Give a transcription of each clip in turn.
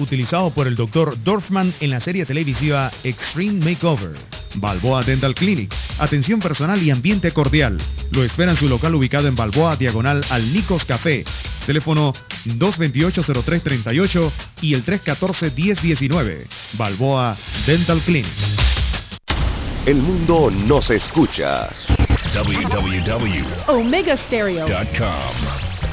utilizado por el Dr. Dorfman en la serie televisiva Extreme Makeover. Balboa Dental Clinic, atención personal y ambiente cordial. Lo espera en su local ubicado en Balboa, diagonal al Nicos Café. Teléfono 228-0338 y el 314-1019. Balboa Dental Clinic. El mundo nos escucha. www.omegastereo.com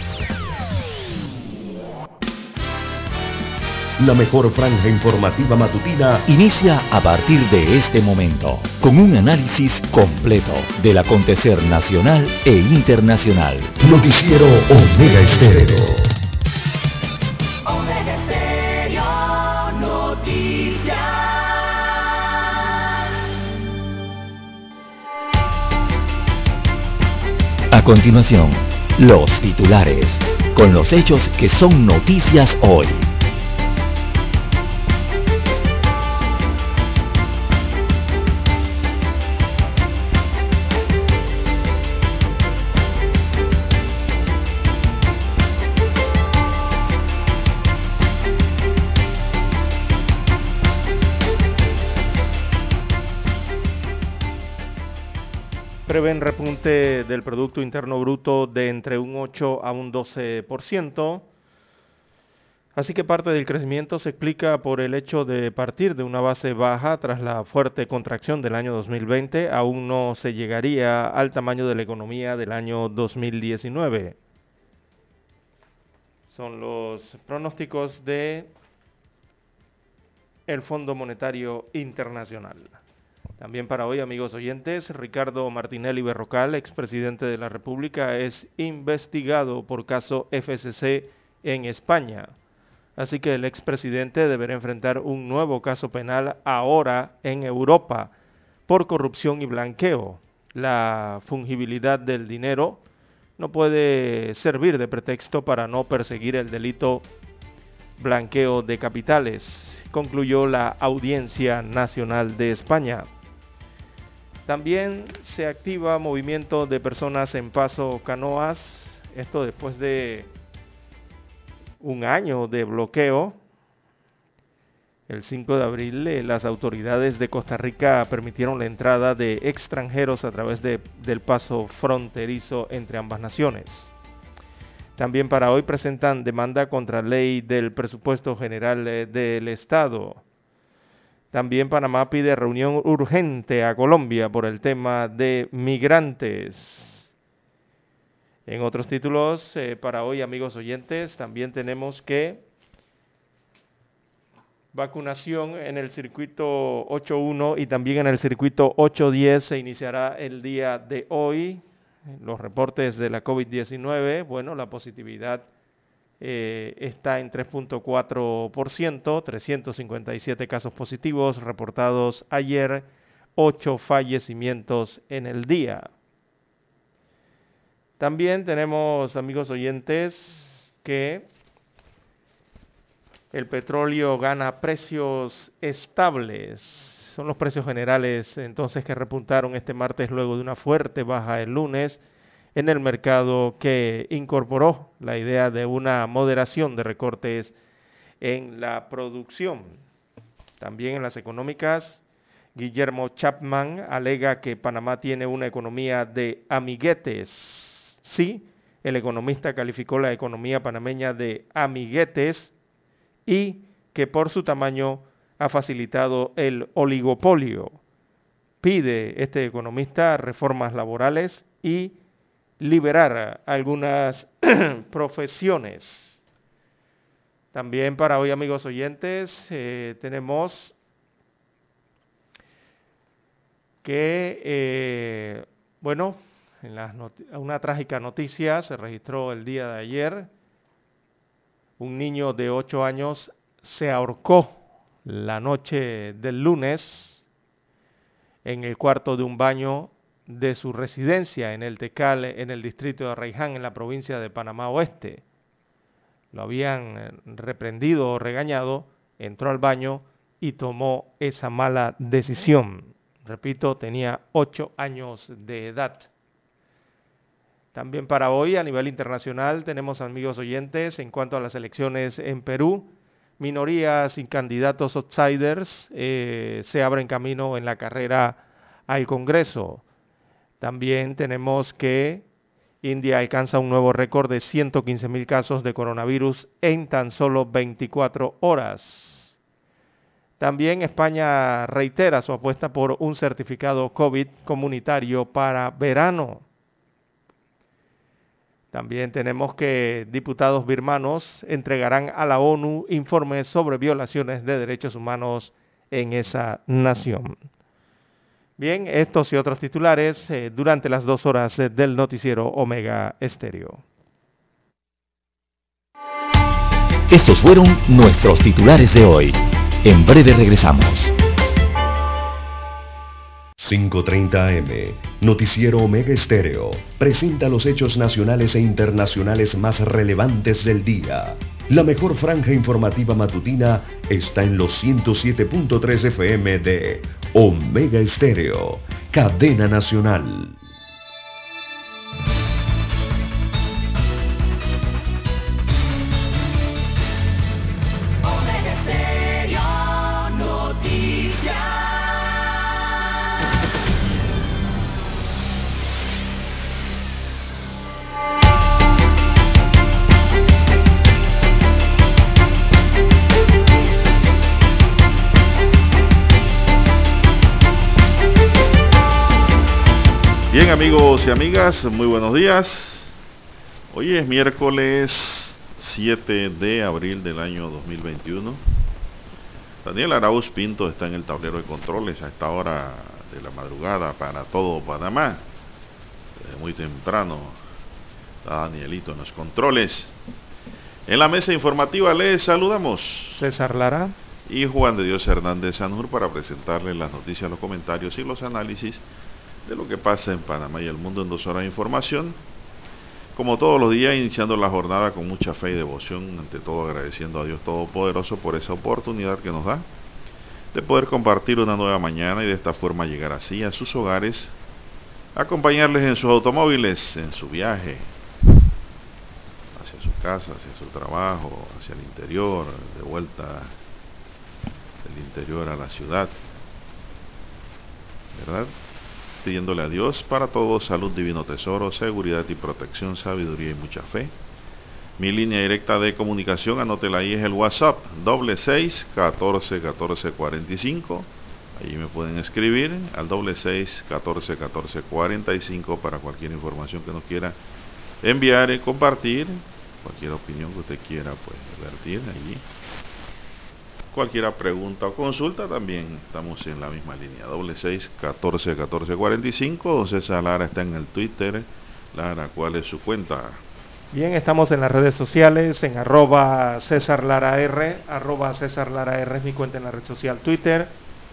La mejor franja informativa matutina inicia a partir de este momento con un análisis completo del acontecer nacional e internacional. Noticiero Omega Estéreo. Omega Estéreo Noticias. A continuación, los titulares, con los hechos que son noticias hoy. Prevén repunte del Producto Interno Bruto de entre un 8 a un 12%. Así que parte del crecimiento se explica por el hecho de partir de una base baja tras la fuerte contracción del año 2020, aún no se llegaría al tamaño de la economía del año 2019. Son los pronósticos de el Fondo Monetario Internacional. También para hoy, amigos oyentes, Ricardo Martinelli Berrocal, expresidente de la República, es investigado por caso FCC en España. Así que el expresidente deberá enfrentar un nuevo caso penal ahora en Europa por corrupción y blanqueo. La fungibilidad del dinero no puede servir de pretexto para no perseguir el delito blanqueo de capitales, concluyó la Audiencia Nacional de España. También se activa movimiento de personas en paso canoas, esto después de un año de bloqueo. El 5 de abril eh, las autoridades de Costa Rica permitieron la entrada de extranjeros a través de, del paso fronterizo entre ambas naciones. También para hoy presentan demanda contra ley del presupuesto general eh, del Estado. También Panamá pide reunión urgente a Colombia por el tema de migrantes. En otros títulos, eh, para hoy, amigos oyentes, también tenemos que vacunación en el circuito 8.1 y también en el circuito 8.10 se iniciará el día de hoy. Los reportes de la COVID-19, bueno, la positividad eh, está en 3.4%, 357 casos positivos reportados ayer, 8 fallecimientos en el día. También tenemos, amigos oyentes, que el petróleo gana precios estables. Son los precios generales entonces que repuntaron este martes luego de una fuerte baja el lunes en el mercado que incorporó la idea de una moderación de recortes en la producción. También en las económicas, Guillermo Chapman alega que Panamá tiene una economía de amiguetes. Sí, el economista calificó la economía panameña de amiguetes y que por su tamaño ha facilitado el oligopolio. Pide este economista reformas laborales y liberar algunas profesiones. También para hoy, amigos oyentes, eh, tenemos que, eh, bueno, en una trágica noticia se registró el día de ayer. Un niño de 8 años se ahorcó la noche del lunes en el cuarto de un baño de su residencia en el Tecal, en el distrito de Arraiján, en la provincia de Panamá Oeste. Lo habían eh, reprendido o regañado, entró al baño y tomó esa mala decisión. Repito, tenía ocho años de edad. También para hoy, a nivel internacional, tenemos amigos oyentes en cuanto a las elecciones en Perú. minorías y candidatos outsiders eh, se abren camino en la carrera al Congreso. También tenemos que India alcanza un nuevo récord de 115 mil casos de coronavirus en tan solo 24 horas. También España reitera su apuesta por un certificado COVID comunitario para verano. También tenemos que diputados birmanos entregarán a la ONU informes sobre violaciones de derechos humanos en esa nación. Bien, estos y otros titulares eh, durante las dos horas del noticiero Omega Estéreo. Estos fueron nuestros titulares de hoy. En breve regresamos. 5.30 AM, Noticiero Omega Estéreo, presenta los hechos nacionales e internacionales más relevantes del día. La mejor franja informativa matutina está en los 107.3 FM de Omega Estéreo, cadena nacional. Amigos y amigas, muy buenos días. Hoy es miércoles 7 de abril del año 2021. Daniel Arauz Pinto está en el tablero de controles a esta hora de la madrugada para todo Panamá. Desde muy temprano está Danielito en los controles. En la mesa informativa les saludamos. César Lara. Y Juan de Dios Hernández Sanur para presentarles las noticias, los comentarios y los análisis de lo que pasa en Panamá y el mundo en dos horas de información. Como todos los días, iniciando la jornada con mucha fe y devoción, ante todo agradeciendo a Dios Todopoderoso por esa oportunidad que nos da de poder compartir una nueva mañana y de esta forma llegar así a sus hogares, acompañarles en sus automóviles, en su viaje, hacia su casa, hacia su trabajo, hacia el interior, de vuelta del interior a la ciudad. ¿Verdad? Pidiéndole a Dios para todos salud, divino tesoro, seguridad y protección, sabiduría y mucha fe. Mi línea directa de comunicación, anótela ahí, es el WhatsApp, doble seis, catorce, catorce, cuarenta y cinco. Allí me pueden escribir al doble seis, catorce, catorce, cuarenta y cinco para cualquier información que nos quiera enviar y compartir. Cualquier opinión que usted quiera, pues, vertir allí Cualquier pregunta o consulta también estamos en la misma línea. Doble seis catorce catorce cuarenta y cinco. César Lara está en el Twitter. Lara, ¿cuál es su cuenta? Bien, estamos en las redes sociales, en arroba César Lara R, arroba César Lara R es mi cuenta en la red social Twitter.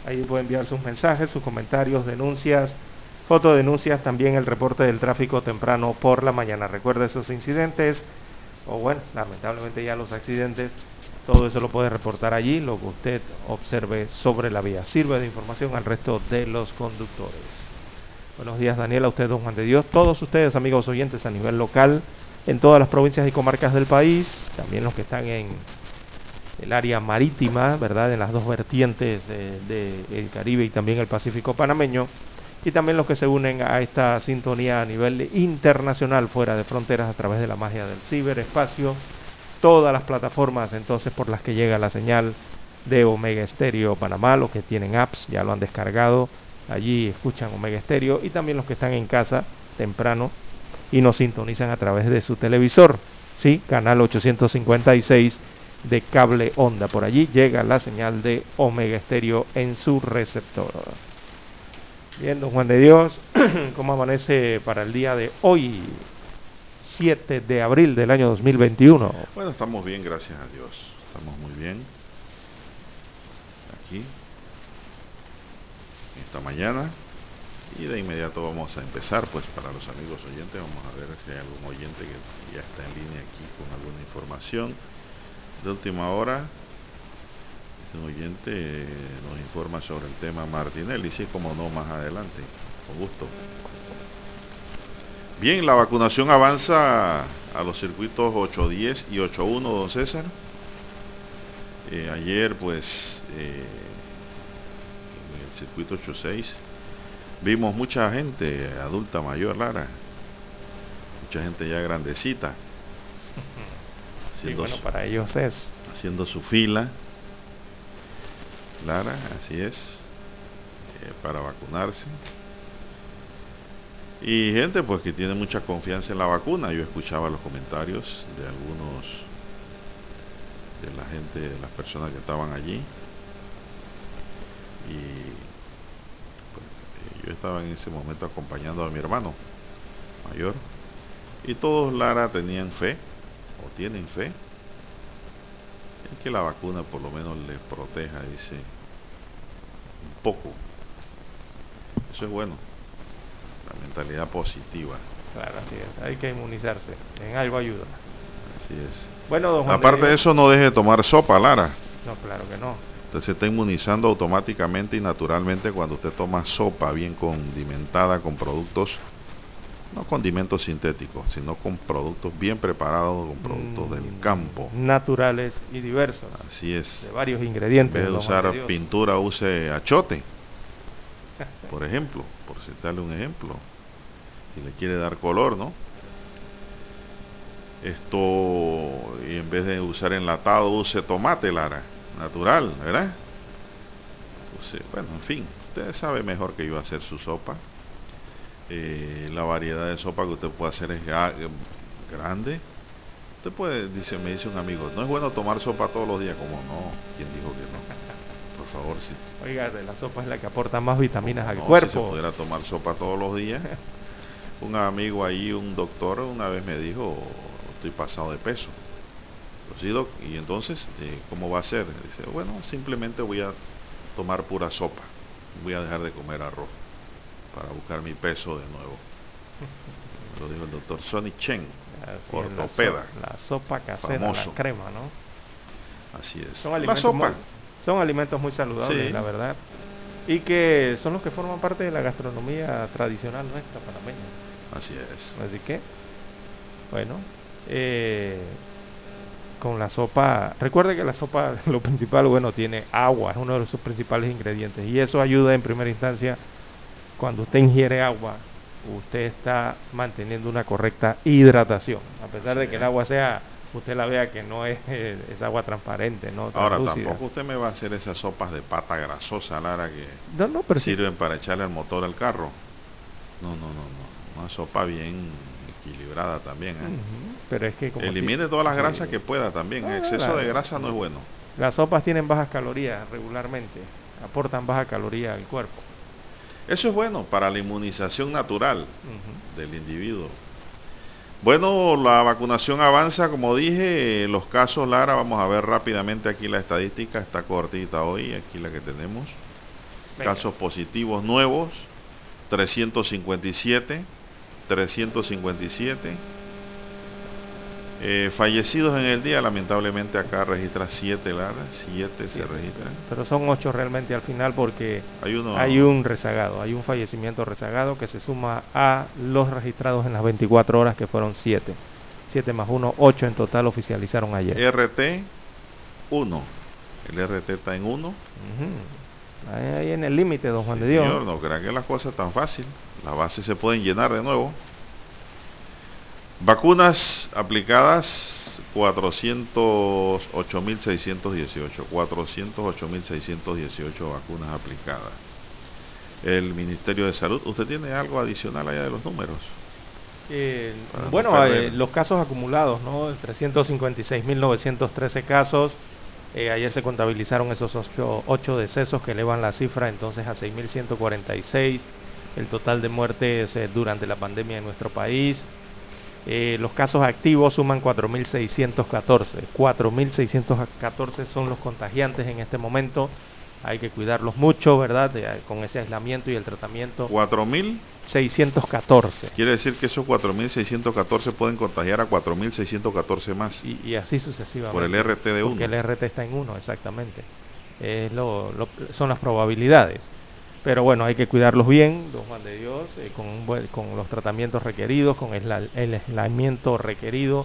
Ahí puede enviar sus mensajes, sus comentarios, denuncias, fotodenuncias, también el reporte del tráfico temprano por la mañana. Recuerda esos incidentes, o bueno, lamentablemente ya los accidentes todo eso lo puede reportar allí, lo que usted observe sobre la vía. Sirve de información al resto de los conductores. Buenos días, Daniela, usted, don Juan de Dios. Todos ustedes, amigos oyentes, a nivel local, en todas las provincias y comarcas del país, también los que están en el área marítima, ¿verdad? En las dos vertientes del Caribe y también el Pacífico panameño, y también los que se unen a esta sintonía a nivel internacional, fuera de fronteras, a través de la magia del ciberespacio todas las plataformas entonces por las que llega la señal de Omega Estéreo Panamá, los que tienen apps ya lo han descargado, allí escuchan Omega Estéreo y también los que están en casa temprano y nos sintonizan a través de su televisor, ¿sí? Canal 856 de cable onda. Por allí llega la señal de Omega Estéreo en su receptor. Bien, don Juan de Dios, ¿cómo amanece para el día de hoy? 7 de abril del año 2021. Bueno, estamos bien, gracias a Dios. Estamos muy bien. Aquí. Esta mañana. Y de inmediato vamos a empezar, pues para los amigos oyentes, vamos a ver si hay algún oyente que ya está en línea aquí con alguna información de última hora. Este oyente nos informa sobre el tema Martinelli, sí, como no, más adelante, con gusto. Bien, la vacunación avanza a los circuitos 810 y 81, don César. Eh, ayer pues eh, en el circuito 86 vimos mucha gente adulta mayor, Lara. Mucha gente ya grandecita. Haciendo bueno, para ellos es. Haciendo su fila. Lara, así es. Eh, para vacunarse. Y gente pues que tiene mucha confianza en la vacuna. Yo escuchaba los comentarios de algunos de la gente, de las personas que estaban allí. Y pues, eh, yo estaba en ese momento acompañando a mi hermano mayor. Y todos Lara tenían fe, o tienen fe, en que la vacuna por lo menos les proteja, dice, un poco. Eso es bueno mentalidad positiva. Claro, así es. Hay que inmunizarse. En algo ayuda. Así es. Bueno, don Aparte de, eso, no deje de tomar sopa, Lara. No, claro que no. Usted se está inmunizando automáticamente y naturalmente cuando usted toma sopa bien condimentada con productos, no condimentos sintéticos, sino con productos bien preparados, con productos del mm, campo. Naturales y diversos. Así es. De varios ingredientes. En vez de usar pintura, use achote, por ejemplo por citarle un ejemplo, si le quiere dar color, ¿no? Esto, y en vez de usar enlatado, use tomate, Lara, natural, ¿verdad? bueno, en fin, usted sabe mejor que yo hacer su sopa. Eh, la variedad de sopa que usted puede hacer es grande. Usted puede, dice, me dice un amigo, no es bueno tomar sopa todos los días, como no, ¿quién dijo que no? Favor, si... Oiga, la sopa es la que aporta más vitaminas al cuerpo. Si se pudiera tomar sopa todos los días. un amigo ahí, un doctor, una vez me dijo, estoy pasado de peso. y entonces, eh, ¿cómo va a ser? Dice, bueno, simplemente voy a tomar pura sopa. Voy a dejar de comer arroz para buscar mi peso de nuevo. Lo dijo el doctor Sonny Chen, ortopeda. La, sopa casera, la crema, ¿no? Así es. Son la sopa. Son alimentos muy saludables, la verdad. Y que son los que forman parte de la gastronomía tradicional nuestra panameña. Así es. Así que, bueno, eh, con la sopa, recuerde que la sopa, lo principal, bueno, tiene agua, es uno de sus principales ingredientes. Y eso ayuda en primera instancia, cuando usted ingiere agua, usted está manteniendo una correcta hidratación. A pesar de que el agua sea usted la vea que no es, es agua transparente, ¿no? Ahora tampoco usted me va a hacer esas sopas de pata grasosa, Lara, que sirven para echarle el motor al carro. No, no, no, no. Una sopa bien equilibrada también. ¿eh? Pero es que elimine todas las grasas que pueda también. El exceso de grasa no es bueno. Las sopas tienen bajas calorías regularmente, aportan baja caloría al cuerpo. Eso es bueno para la inmunización natural del individuo. Bueno, la vacunación avanza, como dije, los casos, Lara, vamos a ver rápidamente aquí la estadística, está cortita hoy, aquí la que tenemos. Casos positivos nuevos, 357, 357. Eh, fallecidos en el día, lamentablemente acá registra 7, Lara, 7 se registran. Pero son 8 realmente al final porque hay, uno, hay un rezagado, hay un fallecimiento rezagado que se suma a los registrados en las 24 horas que fueron 7. 7 más 1, 8 en total oficializaron ayer. RT 1, el RT está en 1. ahí, en el límite, don Juan de Dios. Señor, no crean que las cosas tan fácil, las bases se pueden llenar de nuevo. Vacunas aplicadas 408.618, 408.618 vacunas aplicadas. El Ministerio de Salud, ¿usted tiene algo adicional allá de los números? Eh, bueno, eh, los casos acumulados, ¿no? 356.913 casos. Eh, ayer se contabilizaron esos 8, decesos que elevan la cifra entonces a 6.146. El total de muertes durante la pandemia en nuestro país, eh, los casos activos suman 4.614. 4.614 son los contagiantes en este momento. Hay que cuidarlos mucho, ¿verdad? con ese aislamiento y el tratamiento. 4.614. Quiere decir que esos 4.614 pueden contagiar a 4.614 más. Y, así sucesivamente. Por el RT de 1. Porque el RT está en 1, exactamente. son las probabilidades. Pero bueno, hay que cuidarlos bien, don Juan de Dios, eh, con, los tratamientos requeridos, con el, aislamiento requerido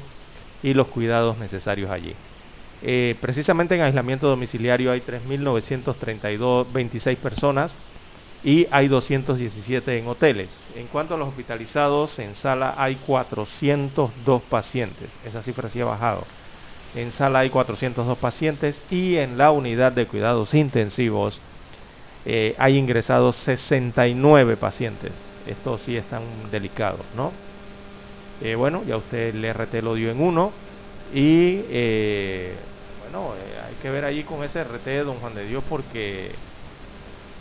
y los cuidados necesarios allí. Eh, precisamente en aislamiento domiciliario hay 3.932, 26 personas y hay 217 en hoteles. En cuanto a los hospitalizados, en sala hay 402 pacientes. Esa cifra sí ha bajado. En sala hay 402 pacientes y en la unidad de cuidados intensivos eh, hay ingresados 69 pacientes. Esto sí es tan delicado, ¿no? Eh, bueno, ya usted el RT lo dio en uno. Y eh, bueno, hay que ver allí con ese RT de Don Juan de Dios porque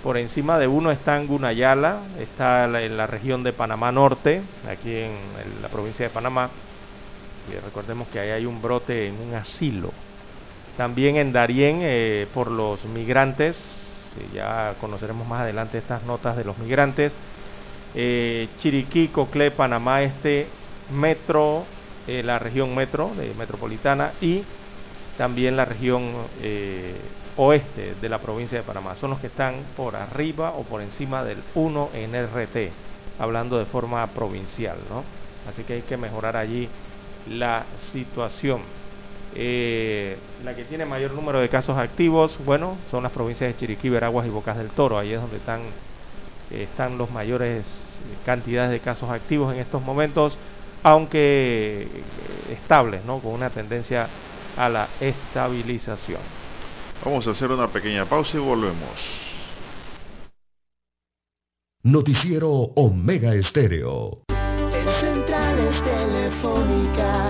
por encima de uno está en Gunayala, está en la región de Panamá Norte, aquí en la provincia de Panamá. Y recordemos que ahí hay un brote en un asilo. También en Darién eh, por los migrantes, eh, ya conoceremos más adelante estas notas de los migrantes. Eh, Chiriquí, Cocle, Panamá Este, Metro, la región Metro de Metropolitana y también la región oeste de la provincia de Panamá. Son los que están por arriba o por encima del 1 en RT, hablando de forma provincial, ¿no? Así que hay que mejorar allí la situación. Eh, la que tiene mayor número de casos activos, bueno, son las provincias de Chiriquí, Veraguas y Bocas del Toro. Ahí es donde están, están los mayores cantidades de casos activos en estos momentos, aunque estables, ¿no? Con una tendencia a la estabilización. Vamos a hacer una pequeña pausa y volvemos. Noticiero Omega Estéreo. En centrales telefónicas,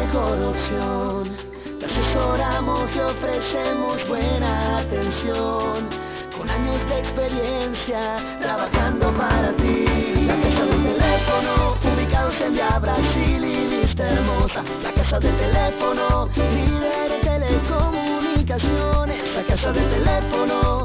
mejor opción. Te asesoramos y ofrecemos buena atención. Con años de experiencia, trabajando para ti. La casa del teléfono, ubicados en Via Brasil y hermosa, la casa del teléfono, líder de telecomunicaciones, la casa del teléfono,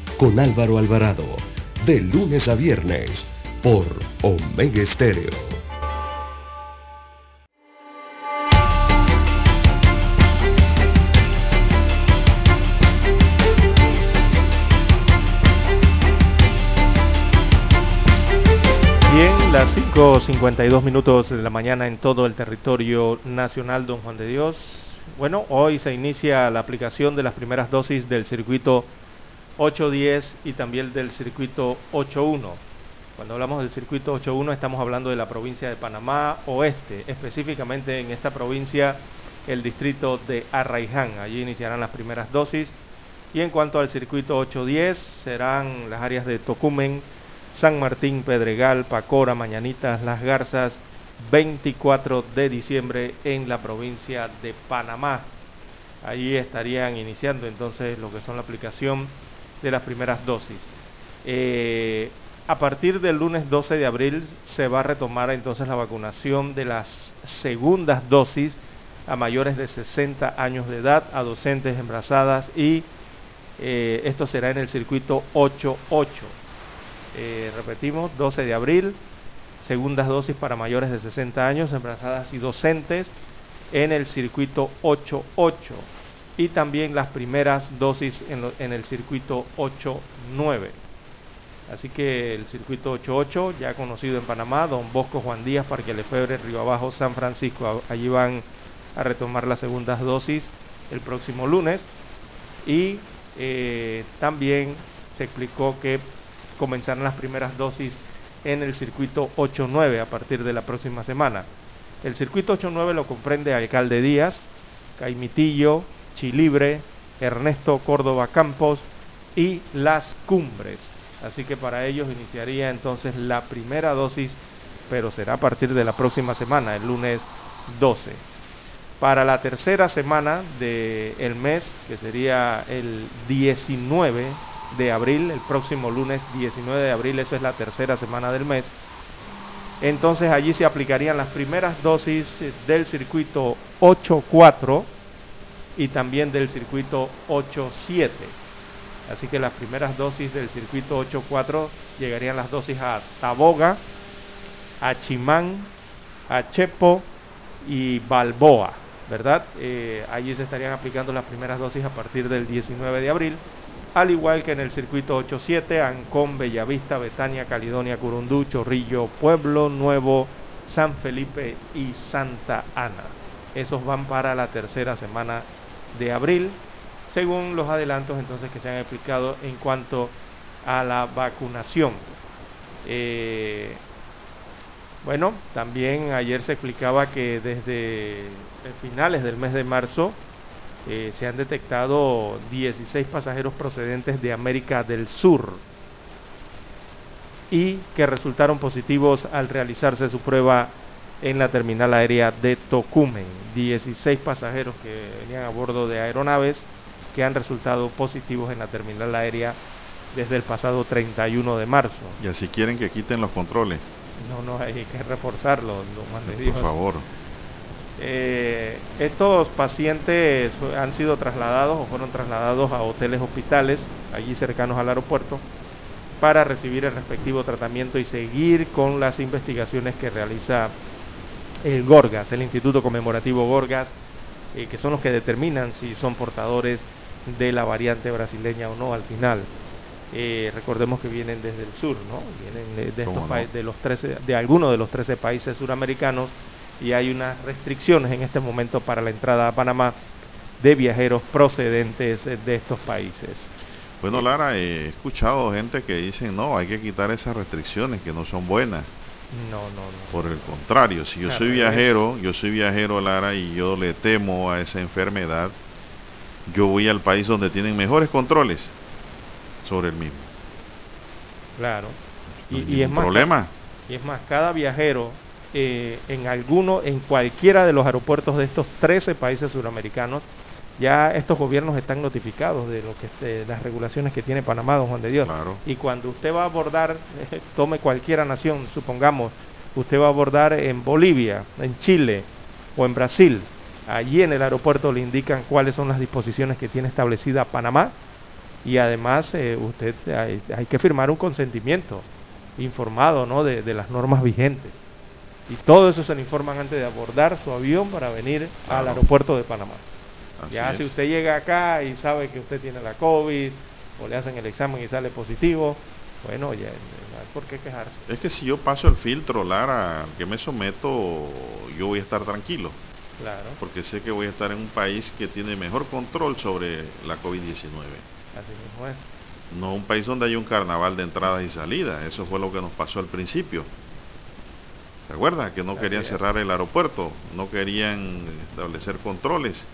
con Álvaro Alvarado. De lunes a viernes, por Omega Estéreo. las 5.52 minutos de la mañana en todo el territorio nacional, don Juan de Dios. Bueno, hoy se inicia la aplicación de las primeras dosis del circuito 810 y también del circuito 81. Cuando hablamos del circuito 81 estamos hablando de la provincia de Panamá Oeste, específicamente en esta provincia el distrito de Arraiján. Allí iniciarán las primeras dosis. Y en cuanto al circuito 810 serán las áreas de Tocumen, San Martín, Pedregal, Pacora, Mañanitas, Las Garzas, 24 de diciembre en la provincia de Panamá. Ahí estarían iniciando entonces lo que son la aplicación de las primeras dosis. Eh, a partir del lunes 12 de abril se va a retomar entonces la vacunación de las segundas dosis a mayores de 60 años de edad, a docentes embarazadas y eh, esto será en el circuito 88 eh, repetimos, 12 de abril, segundas dosis para mayores de 60 años, embarazadas y docentes en el circuito 88 y también las primeras dosis en, el circuito 89. Así que el circuito 88, ya conocido en Panamá, Don Bosco, Juan Díaz, Parque Lefebre, Río Abajo, San Francisco, allí van a retomar las segundas dosis el próximo lunes. Y eh, también se explicó que comenzarán las primeras dosis en el circuito 8-9 a partir de la próxima semana. El circuito 8-9 lo comprende Alcalde Díaz, Caimitillo, Chilibre, Ernesto Córdoba Campos y Las Cumbres. Así que para ellos iniciaría entonces la primera dosis, pero será a partir de la próxima semana, el lunes 12. Para la tercera semana del mes, que sería el 19 de abril, el próximo lunes 19 de abril, eso es la tercera semana del mes, entonces allí se aplicarían las primeras dosis del circuito 8-4 y también del circuito 8-7. Así que las primeras dosis del circuito 8-4 llegarían las dosis a Taboga, a Chimán, a Chepo y Balboa, ¿verdad? Eh, allí se estarían aplicando las primeras dosis a partir del 19 de abril, al igual que en el circuito 8-7, Ancón, Bellavista, Betania, Caledonia, Curundú, Chorrillo, Pueblo Nuevo, San Felipe y Santa Ana. Esos van para la tercera semana de abril, según los adelantos entonces que se han explicado en cuanto a la vacunación. Eh, bueno, también ayer se explicaba que desde finales del mes de marzo eh, se han detectado 16 pasajeros procedentes de América del Sur y que resultaron positivos al realizarse su prueba en la terminal aérea de Tocumen. 16 pasajeros que venían a bordo de aeronaves que han resultado positivos en la terminal aérea desde el pasado 31 de marzo. Y así quieren que quiten los controles. No, no, hay que reforzarlo, Por favor. Eh, estos pacientes han sido trasladados o fueron trasladados a hoteles hospitales allí cercanos al aeropuerto para recibir el respectivo tratamiento y seguir con las investigaciones que realiza el Gorgas, el Instituto Conmemorativo Gorgas, eh, que son los que determinan si son portadores de la variante brasileña o no al final. Eh, recordemos que vienen desde el sur, ¿no? Vienen de, estos de los 13, de algunos de los 13 países suramericanos y hay unas restricciones en este momento para la entrada a Panamá de viajeros procedentes de estos países. Bueno, Lara, he escuchado gente que dicen, no, hay que quitar esas restricciones que no son buenas. No, no, no. Por el contrario, si yo soy viajero, yo soy viajero, Lara, y yo le temo a esa enfermedad, yo voy al país donde tienen mejores controles sobre el mismo. Claro. y, es más, problema. Y es más, cada viajero eh, en alguno, en cualquiera de los aeropuertos de estos 13 países suramericanos, ya estos gobiernos están notificados de lo que las regulaciones que tiene Panamá, don Juan de Dios. Y cuando usted va a abordar, tome cualquiera nación, supongamos, usted va a abordar en Bolivia, en Chile o en Brasil, allí en el aeropuerto le indican cuáles son las disposiciones que tiene establecida Panamá y además eh, usted hay, que firmar un consentimiento informado ¿no? de, las normas vigentes. Y todo eso se le informan antes de abordar su avión para venir al aeropuerto de Panamá ya si usted llega acá y sabe que usted tiene la COVID o le hacen el examen y sale positivo, bueno, ya no hay por qué quejarse. Es que si yo paso el filtro, Lara, que me someto, yo voy a estar tranquilo. Claro. Porque sé que voy a estar en un país que tiene mejor control sobre la COVID-19. Así mismo es. No un país donde hay un carnaval de entradas y salidas. Eso fue lo que nos pasó al principio. ¿Se acuerdan? Que no querían cerrar el aeropuerto, no querían establecer controles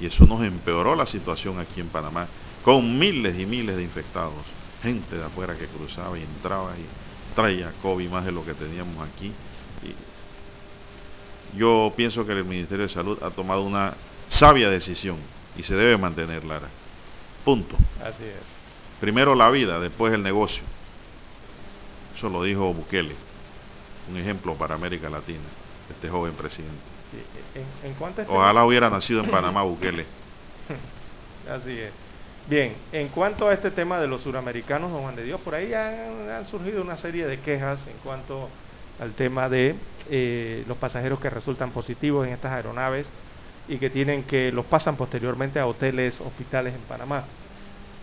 y eso nos empeoró la situación aquí en Panamá, con miles y miles de infectados, gente de afuera que cruzaba y entraba y traía COVID más de lo que teníamos aquí. yo pienso que el Ministerio de Salud ha tomado una sabia decisión y se debe mantener, Lara. Punto. Así es. Primero la vida, después el negocio. Eso lo dijo Bukele. Un ejemplo para América Latina, este joven presidente. En, cuanto este Ojalá hubiera nacido en Panamá Bukele. Así es. Bien, en cuanto a este tema de los suramericanos, don Juan de Dios, por ahí han, surgido una serie de quejas en cuanto al tema de eh, los pasajeros que resultan positivos en estas aeronaves y que tienen que los pasan posteriormente a hoteles, hospitales en Panamá.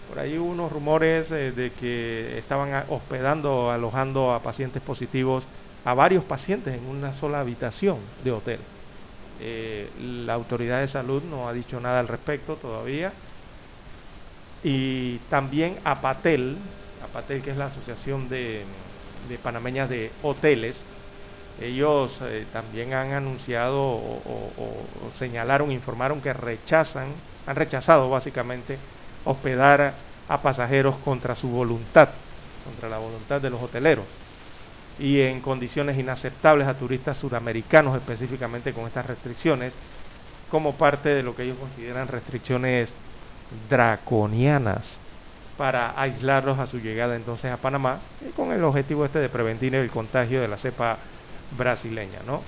Por ahí hubo unos rumores eh, de que estaban hospedando, alojando a pacientes positivos, a varios pacientes en una sola habitación de hotel. Eh, la autoridad de salud no ha dicho nada al respecto todavía. y también Apatel, Apatel que es la Asociación de, Panameñas de Hoteles, ellos eh, también han anunciado o, o, señalaron, informaron que rechazan, han rechazado básicamente hospedar a pasajeros contra su voluntad, contra la voluntad de los hoteleros y en condiciones inaceptables a turistas sudamericanos específicamente con estas restricciones como parte de lo que ellos consideran restricciones draconianas para aislarlos a su llegada entonces a Panamá con el objetivo este de prevenir el contagio de la cepa brasileña. ¿no?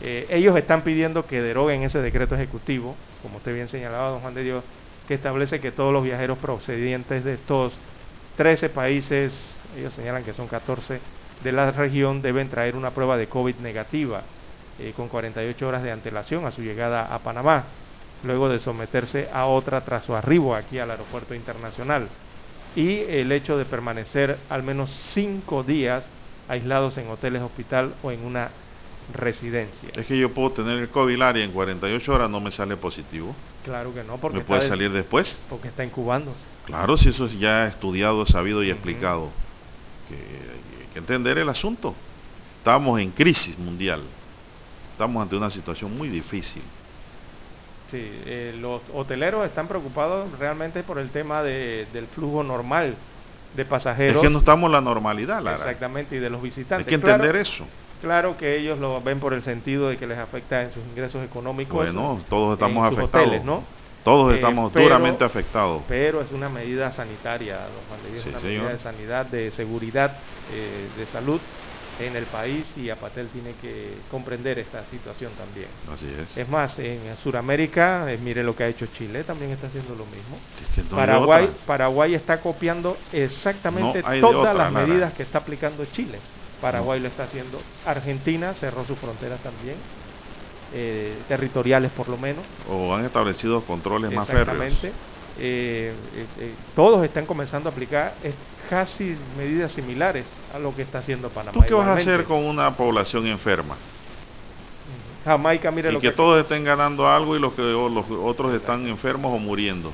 Eh, ellos están pidiendo que deroguen ese decreto ejecutivo, como usted bien señalaba, don Juan de Dios, que establece que todos los viajeros procedientes de estos 13 países, ellos señalan que son 14, de la región deben traer una prueba de COVID negativa eh, con 48 horas de antelación a su llegada a Panamá, luego de someterse a otra tras su arribo aquí al aeropuerto internacional. Y el hecho de permanecer al menos cinco días aislados en hoteles, hospital o en una residencia. Es que yo puedo tener el COVID y en 48 horas no me sale positivo. Claro que no, porque... ¿Me puede salir después? Porque está incubándose. Claro, si eso es ya estudiado, sabido y explicado. Que que entender el asunto. Estamos en crisis mundial. Estamos ante una situación muy difícil. Sí, eh, los hoteleros están preocupados realmente por el tema del flujo normal de pasajeros. Es que no estamos en la normalidad, Lara. Exactamente, y de los visitantes. Hay que entender eso. Claro que ellos lo ven por el sentido de que les afecta en sus ingresos económicos. Bueno, todos estamos afectados. ¿no? Todos eh, estamos duramente afectados. Pero es una medida sanitaria, don es una medida de sanidad, de seguridad, eh, de salud en el país y Apatel tiene que comprender esta situación también. Así es. Es más, en Sudamérica, eh, mire lo que ha hecho Chile, también está haciendo lo mismo. Paraguay, Paraguay está copiando exactamente todas las medidas que está aplicando Chile. Paraguay lo está haciendo. Argentina cerró sus fronteras también, eh, territoriales por lo menos. O han establecido controles más férreos. Exactamente. Eh, todos están comenzando a aplicar casi medidas similares a lo que está haciendo Panamá. ¿Tú qué vas a hacer con una población enferma? Jamaica, mire y lo que, todos estén ganando algo y los que los otros están enfermos o muriendo.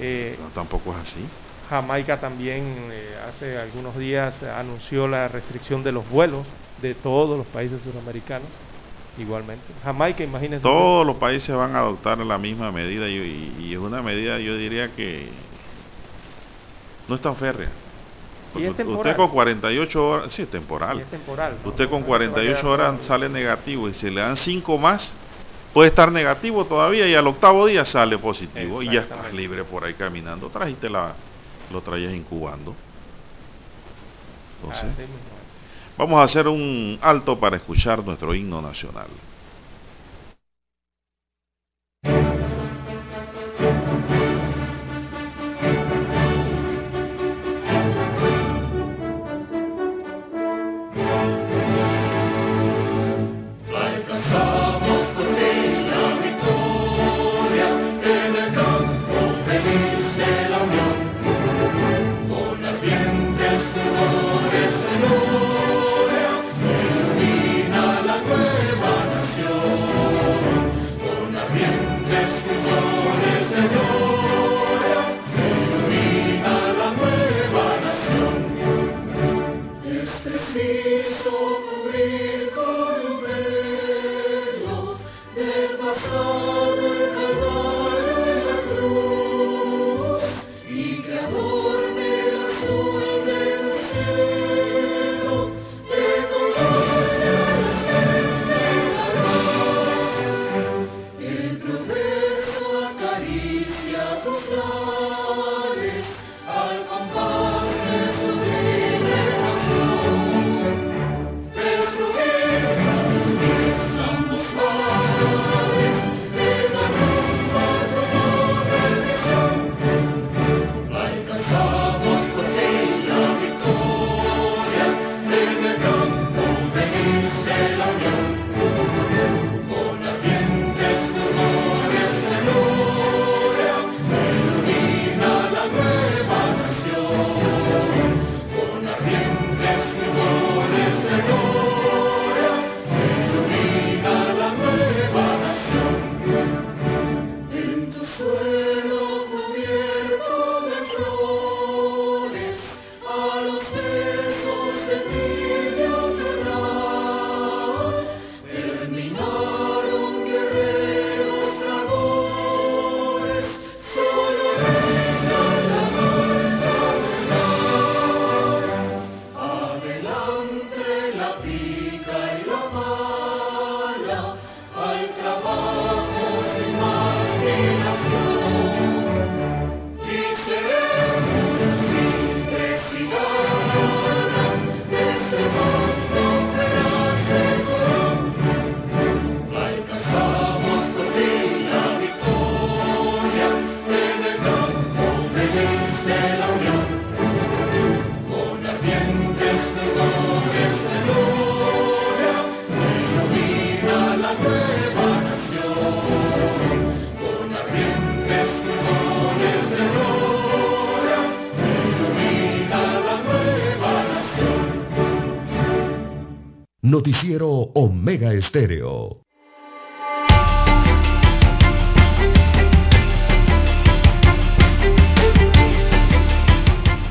Eh, tampoco es así. Jamaica también eh, hace algunos días anunció la restricción de los vuelos de todos los países sudamericanos. Igualmente. Jamaica, imagínense. Todos los países van a adoptar la misma medida y es una medida, yo diría que no es tan férrea. usted con 48 horas, sí, es temporal. usted con 48 horas sale negativo y si le dan 5 más, puede estar negativo todavía y al octavo día sale positivo y ya estás libre por ahí caminando. Trajiste la, lo traías incubando. Entonces, vamos a hacer un alto para escuchar nuestro himno nacional. Estéreo.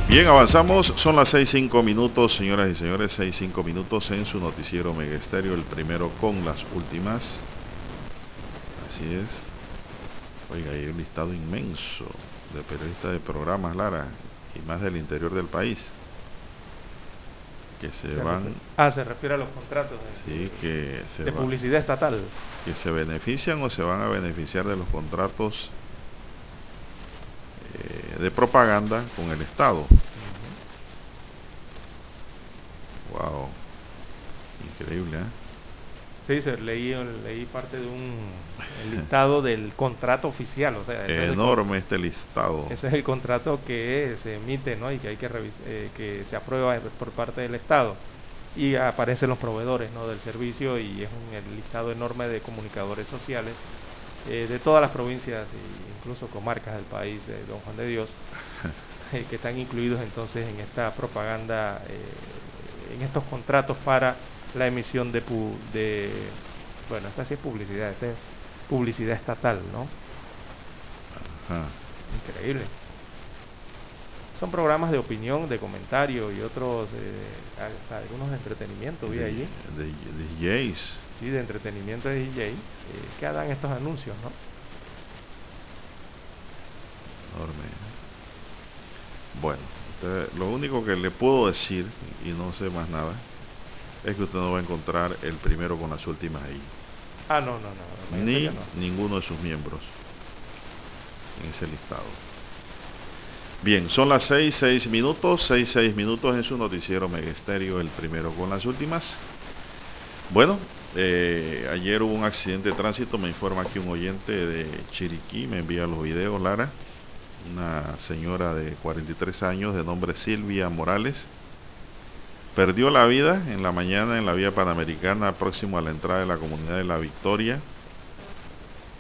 Bien, avanzamos. Son las 6.5 minutos, señoras y señores. 6.5 minutos en su noticiero Omega Estéreo, el primero con las últimas. Así es. Oiga, hay un listado inmenso de periodistas de programas, Lara, y más del interior del país que se, van... ah, se refiere a los contratos de, sí, que de publicidad estatal. Que se benefician o se van a beneficiar de los contratos eh, de propaganda con el Estado. Wow, increíble, ¿eh? Sí, se leí, leí parte de un listado del contrato oficial, o sea, enorme este listado. Ese es el contrato que se emite, ¿no? Y que hay que eh, que se aprueba por parte del Estado y aparecen los proveedores, ¿no? Del servicio y es un listado enorme de comunicadores sociales eh, de todas las provincias e incluso comarcas del país de Don Juan de Dios eh, que están incluidos entonces en esta propaganda, en estos contratos para la emisión de, de bueno, esta sí es publicidad, esta es publicidad estatal, ¿no? Increíble. Son programas de opinión, de comentario y otros, eh, algunos de entretenimiento, vi allí. De, DJs. Sí, de entretenimiento de DJ, eh, que dan estos anuncios, ¿no? Enorme. Bueno, lo único que le puedo decir, y no sé más nada, es que usted no va a encontrar el primero con las últimas ahí. Ah, no, no, no. Ni ninguno de sus miembros en ese listado. Bien, son las 6, 6 minutos, 6, 6 minutos en su noticiero Megesterio, el primero con las últimas. Bueno, eh, ayer hubo un accidente de tránsito, me informa aquí un oyente de Chiriquí, me envía los videos, Lara, una señora de 43 años de nombre Silvia Morales, Perdió la vida en la mañana en la vía panamericana próximo a la entrada de la comunidad de La Victoria,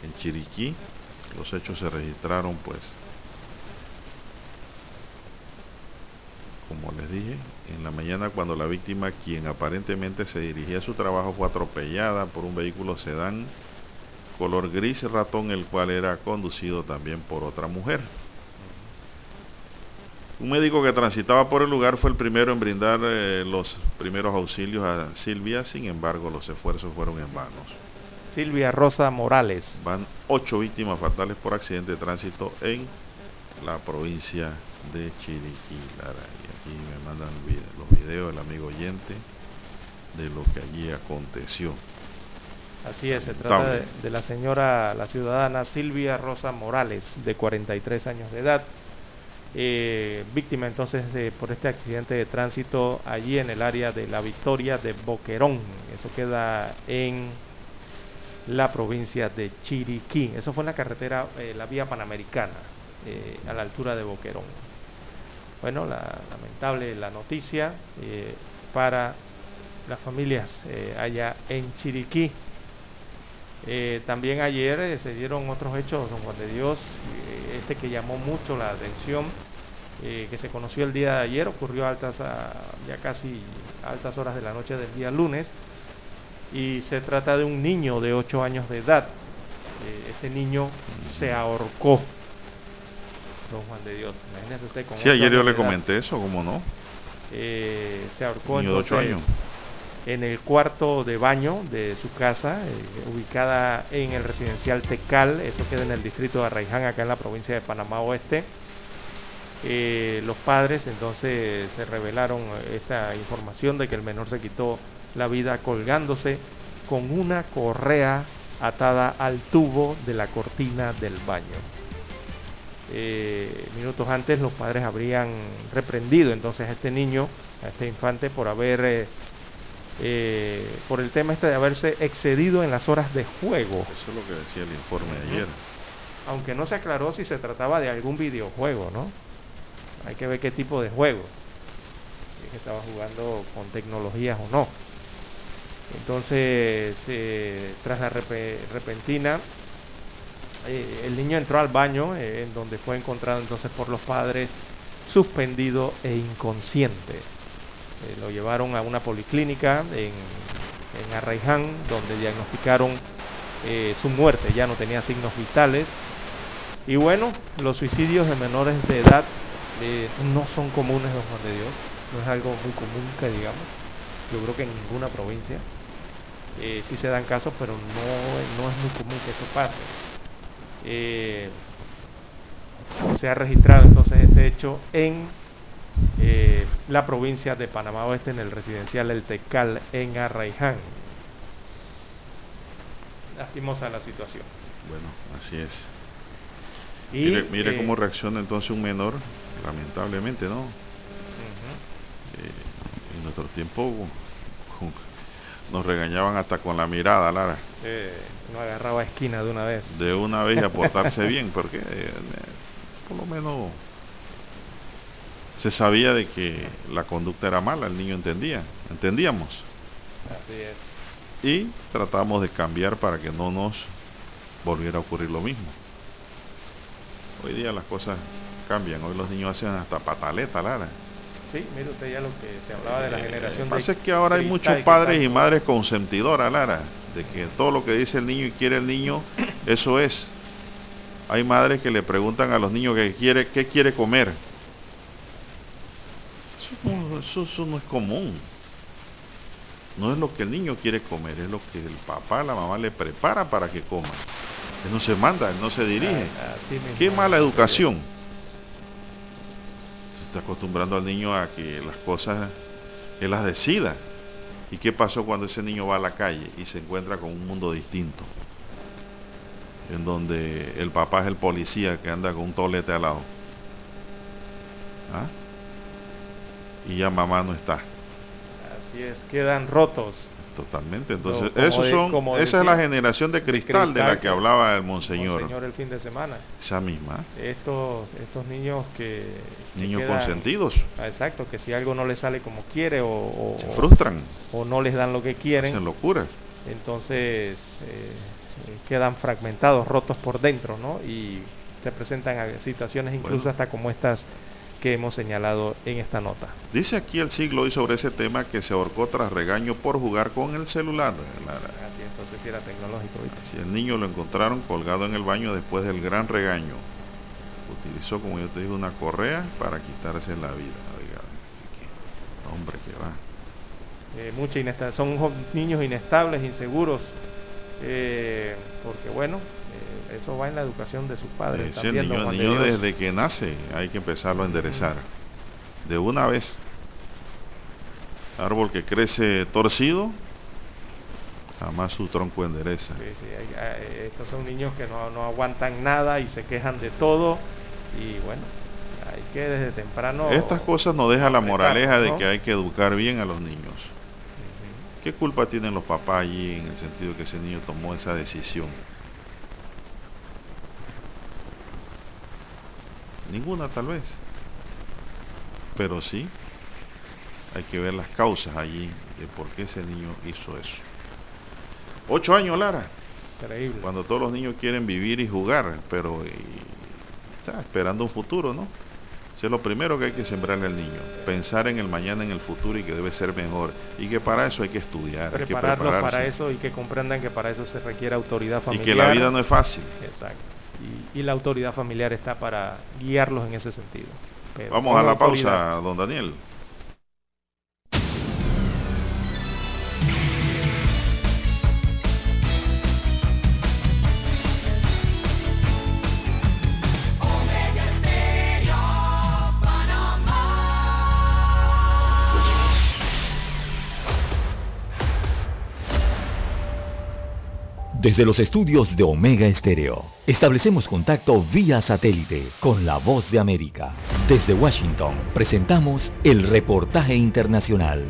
en Chiriquí. Los hechos se registraron pues, como les dije, en la mañana cuando la víctima, quien aparentemente se dirigía a su trabajo, fue atropellada por un vehículo sedán color gris ratón, el cual era conducido también por otra mujer. Un médico que transitaba por el lugar fue el primero en brindar eh, los primeros auxilios a Silvia, sin embargo los esfuerzos fueron en vano. Silvia Rosa Morales. Van ocho víctimas fatales por accidente de tránsito en la provincia de Chiriquí, Y aquí me mandan los videos del amigo oyente de lo que allí aconteció. Así es, se trata de, de la señora, la ciudadana Silvia Rosa Morales, de 43 años de edad eh, víctima entonces por este accidente de tránsito allí en el área de la Victoria de Boquerón. Eso queda en la provincia de Chiriquí. Eso fue en la carretera, eh, la vía panamericana, eh, a la altura de Boquerón. Bueno, la, lamentable la noticia para las familias allá en Chiriquí. También ayer se dieron otros hechos, don Juan de Dios, este que llamó mucho la atención, eh, que se conoció el día de ayer, ocurrió a altas, ya casi altas horas de la noche del día lunes, y se trata de un niño de 8 años de edad. Eh, este niño se ahorcó. Don Juan de Dios, imagínese usted con Sí, ayer yo le comenté eso, ¿cómo no? Eh, se ahorcó niño de 8 años en el cuarto de baño de su casa, eh, ubicada en el residencial Tecal, eso queda en el distrito de Arraiján, acá en la provincia de Panamá Oeste. Eh, los padres entonces se revelaron esta información de que el menor se quitó la vida colgándose con una correa atada al tubo de la cortina del baño. Eh, minutos antes los padres habrían reprendido entonces a este niño, a este infante, por haber eh, por el tema este de haberse excedido en las horas de juego. Eso es lo que decía el informe ayer. Aunque no se aclaró si se trataba de algún videojuego, ¿no? Hay que ver qué tipo de juego. Si es que estaba jugando con tecnologías o no. Entonces, eh, tras la repentina, eh, el niño entró al baño, en donde fue encontrado entonces por los padres suspendido e inconsciente. Eh, lo llevaron a una policlínica en en Arraiján, donde diagnosticaron eh, su muerte, ya no tenía signos vitales. Y bueno, los suicidios de menores de edad eh, no son comunes, don Juan de Dios, no es algo muy común que digamos, yo creo que en ninguna provincia. Sí se dan casos, pero no, no es muy común que esto pase. Se ha registrado entonces este hecho en eh, la provincia de Panamá Oeste, en el residencial El Tecal, en Arraiján. Lastimosa la situación. Bueno, así es. Y, mire, cómo reacciona entonces un menor, lamentablemente, ¿no? en nuestro tiempo nos regañaban hasta con la mirada, Lara. Eh, no agarraba esquina de una vez. De una vez a portarse bien, porque eh, por lo menos se sabía de que la conducta era mala, el niño entendía, entendíamos. Así es. Y tratamos de cambiar para que no nos volviera a ocurrir lo mismo. Hoy día las cosas cambian, hoy los niños hacen hasta pataleta, Lara. Sí, mire usted ya lo que se hablaba de la generación. Lo que pasa es que ahora hay muchos padres y madres consentidoras, Lara, de que todo lo que dice el niño y quiere el niño, eso es. Hay madres que le preguntan a los niños qué quiere, qué quiere comer. Eso, eso, no es común. No es lo que el niño quiere comer, es lo que el papá, la mamá le prepara para que coma. Él no se manda, él no se dirige. Ah, qué mala educación está acostumbrando al niño a que las cosas él las decida. ¿Y qué pasó cuando ese niño va a la calle y se encuentra con un mundo distinto? En donde el papá es el policía que anda con un tolete al lado. ¿Ah? Y ya mamá no está. Así es, quedan rotos. Totalmente. Entonces, esos son, esa es la generación de cristal, de, la que hablaba el monseñor. Monseñor el fin de semana. Esa misma. Estos, estos niños que... Niños consentidos. Ah, exacto, que si algo no les sale como quiere o... Se frustran. O, no les dan lo que quieren. Hacen locura. Entonces eh, quedan fragmentados, rotos por dentro, ¿no? Y se presentan situaciones incluso hasta como estas que hemos señalado en esta nota. Dice aquí el siglo y sobre ese tema que se ahorcó tras regaño por jugar con el celular. Así entonces sí era tecnológico. Si el niño lo encontraron colgado en el baño después del gran regaño. Utilizó, como yo te dije, una correa para quitarse la vida. Oiga, hombre, que va. Eh, mucha son niños inestables, inseguros, eh, porque bueno, eso va en la educación de sus padres. el niño, desde que nace hay que empezarlo a enderezar. De una vez. Árbol que crece torcido, jamás su tronco endereza. estos son niños que no, aguantan nada y se quejan de todo. Y bueno, hay que desde temprano... Estas cosas nos dejan la moraleja de que hay que educar bien a los niños. ¿Qué culpa tienen los papás allí en el sentido que ese niño tomó esa decisión? Ninguna tal vez. Pero sí, hay que ver las causas allí de por qué ese niño hizo eso. Ocho años, Lara. Increíble. Cuando todos los niños quieren vivir y jugar, pero esperando un futuro, ¿no? Eso es lo primero que hay que sembrarle al niño. Pensar en el mañana, en el futuro y que debe ser mejor. Y que para eso hay que estudiar. Prepararlos para eso y que comprendan que para eso se requiere autoridad familiar. Y que la vida no es fácil. Exacto y, la autoridad familiar está para guiarlos en ese sentido. Vamos a la pausa, don Daniel. Desde los estudios de Omega Estéreo, establecemos contacto vía satélite con la voz de América. Desde Washington, presentamos el reportaje internacional.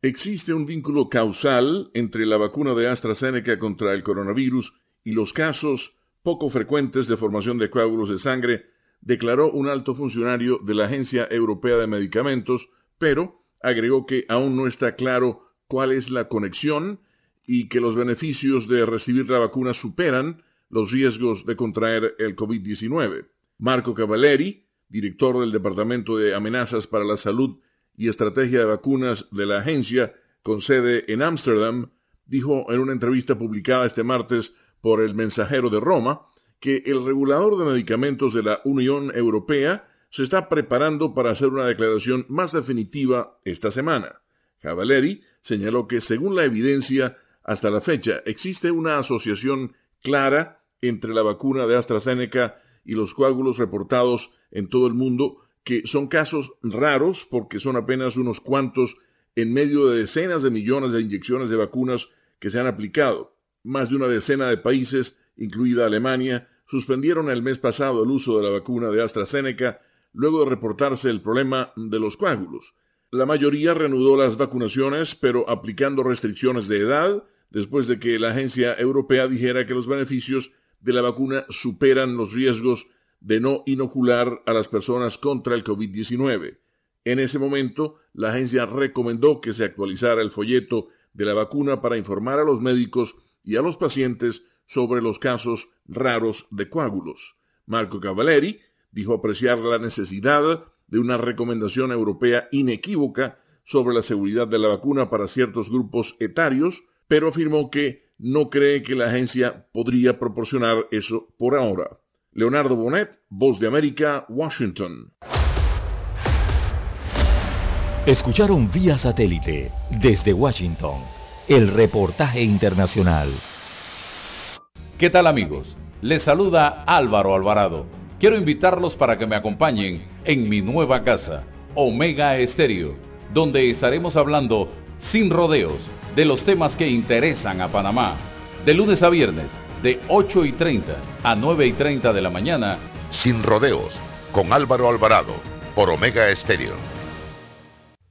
Existe un vínculo causal entre la vacuna de AstraZeneca contra el coronavirus y los casos poco frecuentes de formación de coágulos de sangre, declaró un alto funcionario de la Agencia Europea de Medicamentos, pero agregó que aún no está claro cuál es la conexión y que los beneficios de recibir la vacuna superan los riesgos de contraer el COVID-19. Marco Cavalleri, director del Departamento de Amenazas para la Salud y Estrategia de Vacunas de la agencia, con sede en Ámsterdam, dijo en una entrevista publicada este martes por el Mensajero de Roma que el regulador de medicamentos de la Unión Europea se está preparando para hacer una declaración más definitiva esta semana. Cavalieri señaló que, según la evidencia, hasta la fecha existe una asociación clara entre la vacuna de AstraZeneca y los coágulos reportados en todo el mundo, que son casos raros porque son apenas unos cuantos en medio de decenas de millones de inyecciones de vacunas que se han aplicado. Más de una decena de países, incluida Alemania, suspendieron el mes pasado el uso de la vacuna de AstraZeneca luego de reportarse el problema de los coágulos. La mayoría reanudó las vacunaciones, pero aplicando restricciones de edad, después de que la agencia europea dijera que los beneficios de la vacuna superan los riesgos de no inocular a las personas contra el COVID-19. En ese momento, la agencia recomendó que se actualizara el folleto de la vacuna para informar a los médicos y a los pacientes sobre los casos raros de coágulos. Marco Cavalleri dijo apreciar la necesidad de una recomendación europea inequívoca sobre la seguridad de la vacuna para ciertos grupos etarios, pero afirmó que no cree que la agencia podría proporcionar eso por ahora. Leonardo Bonet, Voz de América, Washington. Escucharon vía satélite desde Washington el reportaje internacional. ¿Qué tal amigos? Les saluda Álvaro Alvarado. Quiero invitarlos para que me acompañen en mi nueva casa, Omega Estéreo, donde estaremos hablando sin rodeos de los temas que interesan a Panamá. De lunes a viernes, de 8 y 30 a 9 y 30 de la mañana. Sin rodeos, con Álvaro Alvarado, por Omega Estéreo.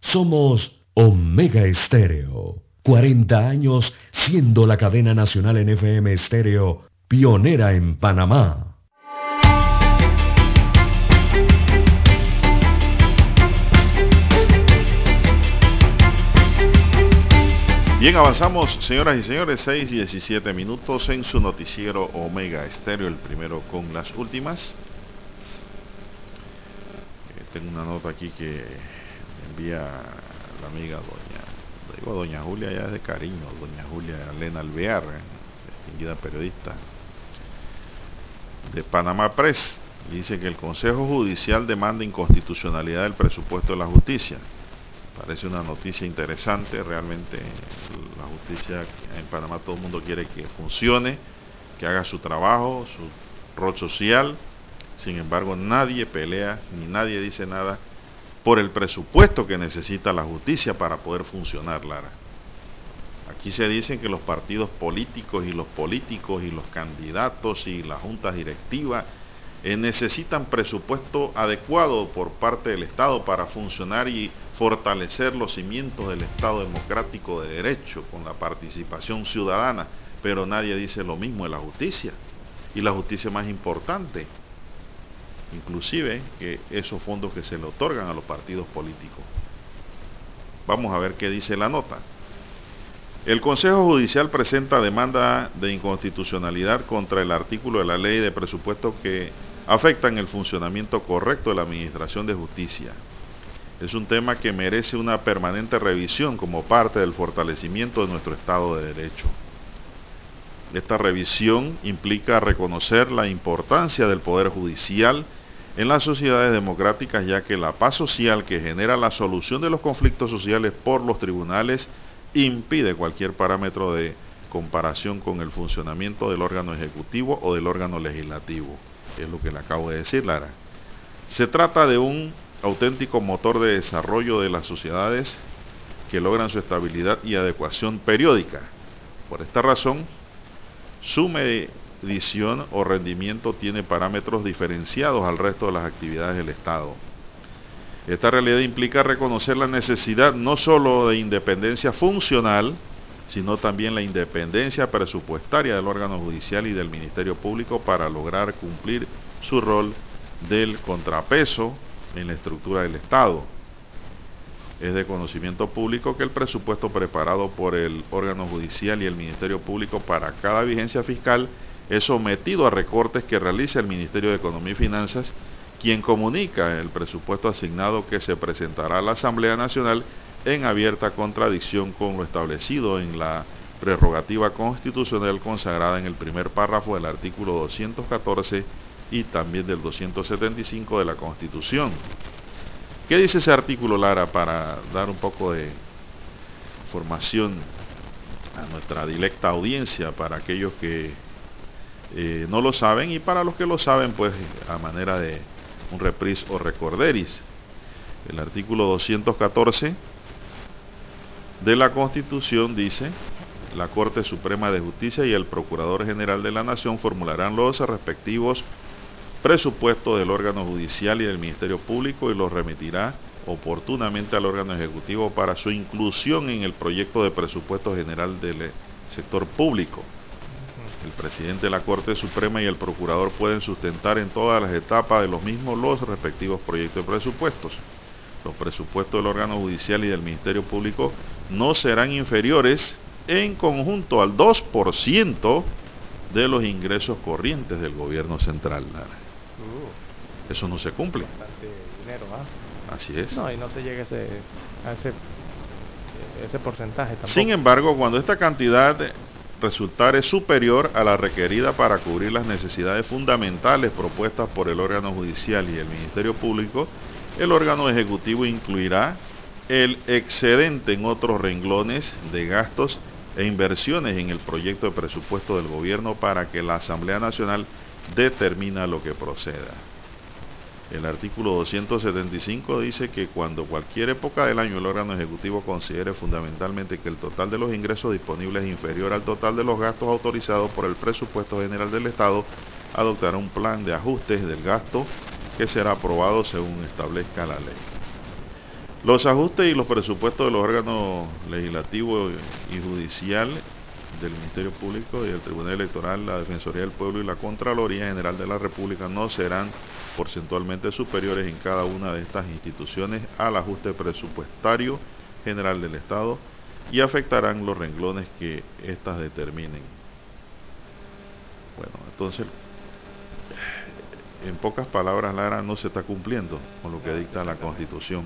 Somos Omega Estéreo. 40 años siendo la cadena nacional en FM Estéreo, pionera en Panamá. Bien, avanzamos, señoras y señores, 6 y 17 minutos en su noticiero Omega Estéreo, el primero con las últimas. Eh, tengo una nota aquí que envía la amiga doña, digo doña Julia ya es de cariño, doña Julia Elena Alvear, eh, distinguida periodista de Panamá Press. Dice que el Consejo Judicial demanda inconstitucionalidad del presupuesto de la justicia. Parece una noticia interesante, realmente la justicia en Panamá todo el mundo quiere que funcione, que haga su trabajo, su rol social. Sin embargo, nadie pelea ni nadie dice nada por el presupuesto que necesita la justicia para poder funcionar, Lara. Aquí se dicen que los partidos políticos y los políticos y los candidatos y las juntas directivas eh, necesitan presupuesto adecuado por parte del Estado para funcionar y fortalecer los cimientos del Estado democrático de derecho con la participación ciudadana, pero nadie dice lo mismo de la justicia. Y la justicia más importante, inclusive que esos fondos que se le otorgan a los partidos políticos. Vamos a ver qué dice la nota. El Consejo Judicial presenta demanda de inconstitucionalidad contra el artículo de la ley de presupuesto que afectan el funcionamiento correcto de la Administración de Justicia es un tema que merece una permanente revisión como parte del fortalecimiento de nuestro Estado de Derecho. Esta revisión implica reconocer la importancia del Poder Judicial en las sociedades democráticas, ya que la paz social que genera la solución de los conflictos sociales por los tribunales impide cualquier parámetro de comparación con el funcionamiento del órgano ejecutivo o del órgano legislativo. Es lo que le acabo de decir, Lara. Se trata de un auténtico motor de desarrollo de las sociedades que logran su estabilidad y adecuación periódica. Por esta razón, su medición o rendimiento tiene parámetros diferenciados al resto de las actividades del Estado. Esta realidad implica reconocer la necesidad no sólo de independencia funcional, sino también la independencia presupuestaria del órgano judicial y del Ministerio Público para lograr cumplir su rol del contrapeso en la estructura del Estado. Es de conocimiento público que el presupuesto preparado por el órgano judicial y el Ministerio Público para cada vigencia fiscal es sometido a recortes que realiza el Ministerio de Economía y Finanzas, quien comunica el presupuesto asignado que se presentará a la Asamblea Nacional en abierta contradicción con lo establecido en la prerrogativa constitucional consagrada en el primer párrafo del artículo 214 y también del 275 de la Constitución. ¿Qué dice ese artículo, Lara, para dar un poco de información a nuestra directa audiencia, para aquellos que eh, no lo saben y para los que lo saben, pues a manera de un reprise o recorderis? El artículo 214 de la Constitución dice, la Corte Suprema de Justicia y el Procurador General de la Nación formularán los respectivos presupuestos del órgano judicial y del Ministerio Público y los remitirá oportunamente al órgano ejecutivo para su inclusión en el proyecto de presupuesto general del sector público. El presidente de la Corte Suprema y el procurador pueden sustentar en todas las etapas de los mismos los respectivos proyectos de presupuestos. Los presupuestos del órgano judicial y del Ministerio Público no serán inferiores en conjunto al 2% de los ingresos corrientes del gobierno central. Uh. Eso no se cumple. ¿ah? Así es. No, y no se llega a ese, ese, porcentaje tampoco. Sin embargo, cuando esta cantidad resultare superior a la requerida para cubrir las necesidades fundamentales propuestas por el órgano judicial y el Ministerio Público, el órgano ejecutivo incluirá el excedente en otros renglones de gastos e inversiones en el proyecto de presupuesto del gobierno para que la Asamblea Nacional determina lo que proceda. El artículo 275 dice que cuando cualquier época del año el órgano ejecutivo considere fundamentalmente que el total de los ingresos disponibles es inferior al total de los gastos autorizados por el presupuesto general del Estado, adoptará un plan de ajustes del gasto que será aprobado según establezca la ley. Los ajustes y los presupuestos de los órganos legislativos y judicial del Ministerio Público y del Tribunal Electoral, la Defensoría del Pueblo y la Contraloría General de la República no serán porcentualmente superiores en cada una de estas instituciones al ajuste presupuestario general del Estado y afectarán los renglones que éstas determinen. Bueno, entonces, en pocas palabras, Lara no se está cumpliendo con lo que dicta la Constitución.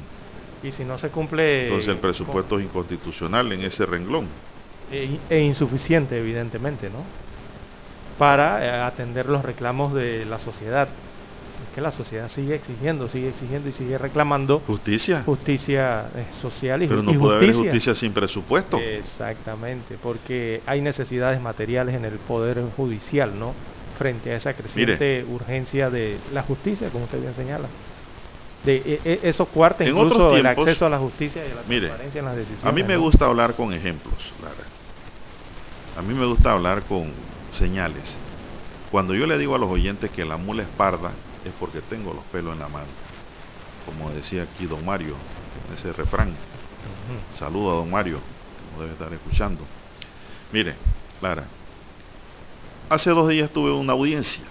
Y si no se cumple... Entonces el presupuesto es inconstitucional en ese renglón. E, e, insuficiente, evidentemente, ¿no? Para eh, atender los reclamos de la sociedad. Es que la sociedad sigue exigiendo, sigue exigiendo y sigue reclamando... Justicia. Justicia eh, social y Pero no puede haber justicia sin presupuesto. Exactamente, porque hay necesidades materiales en el Poder Judicial, ¿no? Frente a esa creciente urgencia de la justicia, como usted bien señala de e, e, eso cuarta incluso el acceso a la justicia y a la transparencia en las decisiones. A mí me gusta hablar con ejemplos, A mí me gusta hablar con señales. Cuando yo le digo a los oyentes que la mula es parda, es porque tengo los pelos en la mano. Como decía aquí don Mario, en ese refrán. Saludo a don Mario, como debe estar escuchando. Mire, Clara, hace dos días tuve una audiencia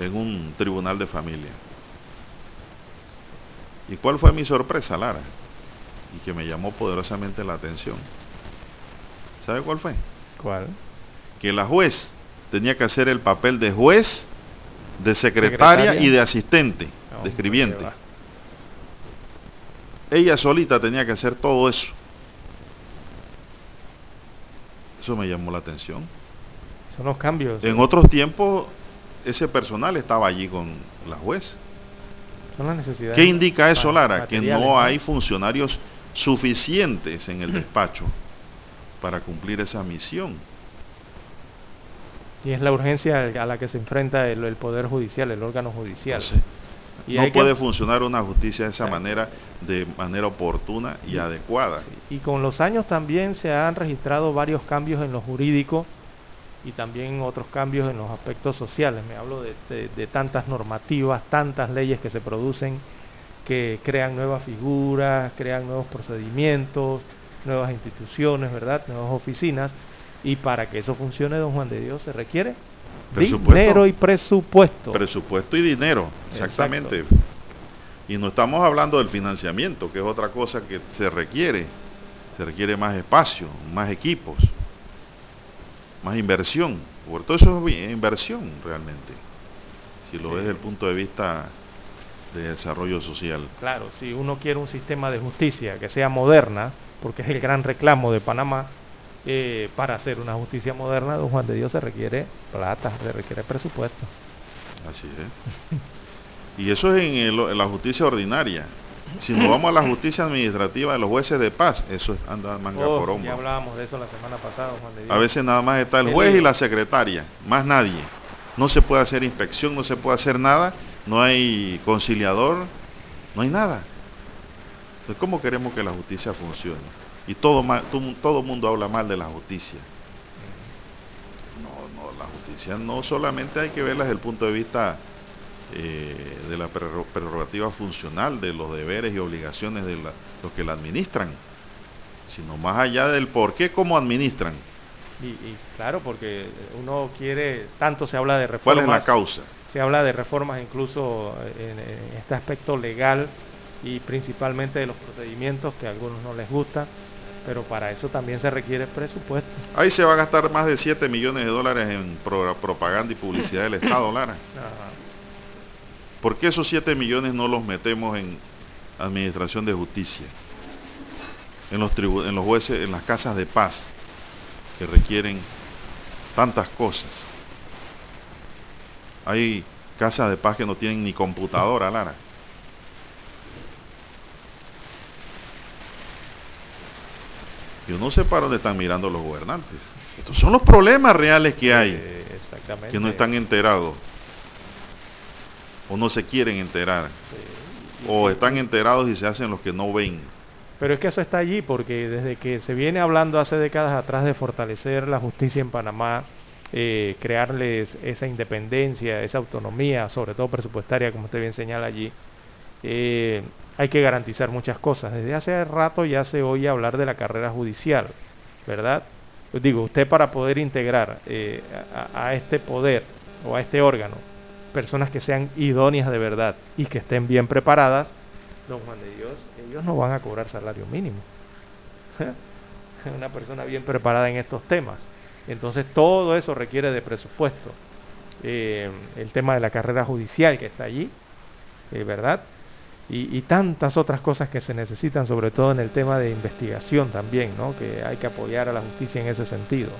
en un tribunal de familia. ¿Y cuál fue mi sorpresa, Lara? Y que me llamó poderosamente la atención. ¿Sabe cuál fue? ¿Cuál? Que la juez tenía que hacer el papel de juez, de secretaria, y de asistente, de escribiente. Ella solita tenía que hacer todo eso. Eso me llamó la atención. Son los cambios. En otros tiempos ese personal estaba allí con la juez. Son las necesidades. ¿Qué indica eso, Lara? Que no hay funcionarios suficientes en el despacho para cumplir esa misión. Y es la urgencia a la que se enfrenta el, Poder Judicial, el órgano judicial. y no puede funcionar una justicia de esa manera, de manera oportuna y adecuada. Y con los años también se han registrado varios cambios en lo jurídico y también otros cambios en los aspectos sociales. Me hablo de, tantas normativas, tantas leyes que se producen que crean nuevas figuras, crean nuevos procedimientos, nuevas instituciones, ¿verdad? Nuevas oficinas. Y para que eso funcione, don Juan de Dios, se requiere dinero y presupuesto. Presupuesto y dinero, exactamente. Y no estamos hablando del financiamiento, que es otra cosa que se requiere. Se requiere más espacio, más equipos más inversión. Por todo eso es inversión realmente. si lo ves desde el punto de vista de desarrollo social. Claro, si uno quiere un sistema de justicia que sea moderna, porque es el gran reclamo de Panamá, eh, para hacer una justicia moderna, don Juan de Dios, se requiere plata, se requiere presupuesto. Así es. Y eso es en, la justicia ordinaria. Si nos vamos a la justicia administrativa de los jueces de paz, eso es anda manga Oh, por hombro. ya hablábamos de eso la semana pasada, Juan de Dios. A veces nada más está el juez y la secretaria, más nadie. No se puede hacer inspección, no se puede hacer nada, no hay conciliador, no hay nada. Entonces, ¿cómo queremos que la justicia funcione? Y todo todo mundo habla mal de la justicia. No, no, la justicia no solamente hay que verla desde el punto de vista eh, de la prerro- prerrogativa funcional, de los deberes y obligaciones de la- los que la administran, sino más allá del por qué, cómo administran. Y, y claro, porque uno quiere, tanto se habla de ¿Cuál reformas. es la causa? Se habla de reformas incluso en, en este aspecto legal y principalmente de los procedimientos que a algunos no les gusta, pero para eso también se requiere presupuesto. Ahí se va a gastar más de 7 millones de dólares en pro- propaganda y publicidad del Estado, Lara. Ajá. ¿Por qué esos 7 millones no los metemos en administración de justicia? En los, tribu- en los jueces, en las casas de paz, que requieren tantas cosas. Hay casas de paz que no tienen ni computadora, Lara. Yo no sé para dónde están mirando los gobernantes. Estos son los problemas reales que hay, Eh, exactamente. que no están enterados. O no se quieren enterar. O están enterados y se hacen los que no ven. Pero es que eso está allí porque desde que se viene hablando hace décadas atrás de fortalecer la justicia en Panamá, eh, crearles esa independencia, esa autonomía, sobre todo presupuestaria, como usted bien señala allí, eh, hay que garantizar muchas cosas. Desde hace rato ya se oye hablar de la carrera judicial, ¿verdad? Digo, usted para poder integrar eh, a, a este poder o a este órgano personas que sean idóneas de verdad y que estén bien preparadas, don Juan de Dios, ellos no van a cobrar salario mínimo. Una persona bien preparada en estos temas. Entonces todo eso requiere de presupuesto. Eh, el tema de la carrera judicial que está allí, eh, ¿verdad? Y, y tantas otras cosas que se necesitan, sobre todo en el tema de investigación también, ¿no? Que hay que apoyar a la justicia en ese sentido.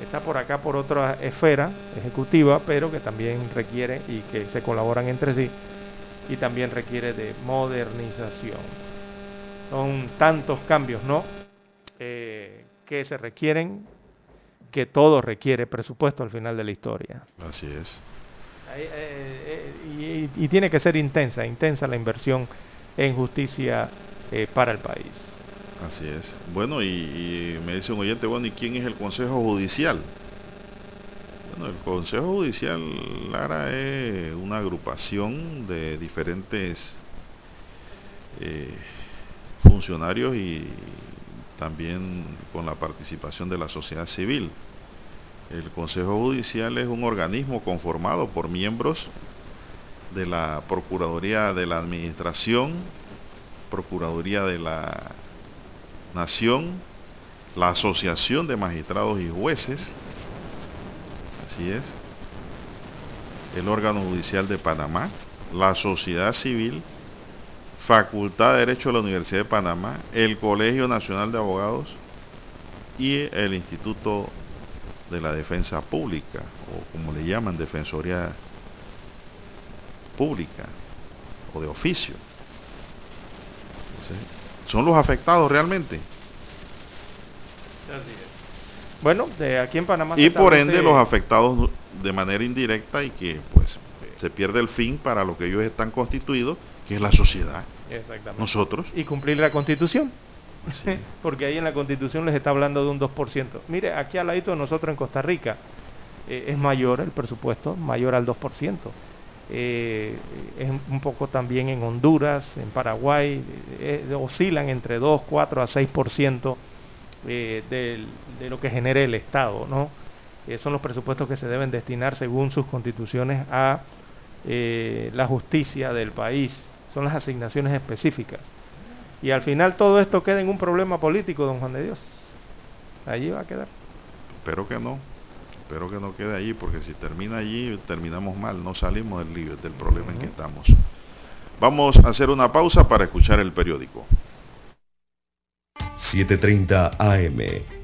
Está por acá por otra esfera ejecutiva, pero que también requiere y que se colaboran entre sí y también requiere de modernización. Son tantos cambios, ¿no? Eh, que se requieren, que todo requiere presupuesto al final de la historia. Así es. Ahí, eh, eh, y, tiene que ser intensa, intensa la inversión en justicia eh, para el país. Así es. Bueno, y, y me dice un oyente, bueno, ¿y quién es el Consejo Judicial? Bueno, el Consejo Judicial, Lara, es una agrupación de diferentes eh, funcionarios y también con la participación de la sociedad civil. El Consejo Judicial es un organismo conformado por miembros de la Procuraduría de la Administración, Procuraduría de la Nación, la Asociación de Magistrados y Jueces, así es, el órgano judicial de Panamá, la sociedad civil, Facultad de Derecho de la Universidad de Panamá, el Colegio Nacional de Abogados y el Instituto de la Defensa Pública, o como le llaman, Defensoría Pública o de oficio. Entonces, son los afectados realmente. Bueno, de aquí en Panamá. Y por ende los afectados de manera indirecta y que pues se pierde el fin para lo que ellos están constituidos, que es la sociedad. Exactamente. Nosotros. Y cumplir la constitución. Así. Porque ahí en la constitución les está hablando de un 2%. Mire, aquí al ladito de nosotros en Costa Rica eh, es mayor el presupuesto, mayor al 2%. Eh, es un poco también en Honduras, en Paraguay, eh, eh, oscilan entre 2, 4 a 6% eh, del- de lo que genere el Estado, ¿no? Son los presupuestos que se deben destinar según sus constituciones a la justicia del país. Son las asignaciones específicas. Y al final todo esto queda en un problema político, don Juan de Dios. Allí va a quedar. Espero que no. Espero que no quede allí, porque si termina allí, terminamos mal, no salimos del lío, del problema en que estamos. Vamos a hacer una pausa para escuchar el periódico. 7.30 AM.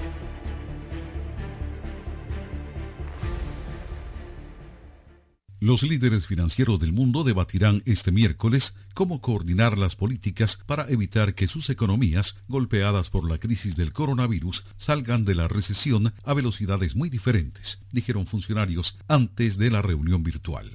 Los líderes financieros del mundo debatirán este miércoles cómo coordinar las políticas para evitar que sus economías, golpeadas por la crisis del coronavirus, salgan de la recesión a velocidades muy diferentes, dijeron funcionarios antes de la reunión virtual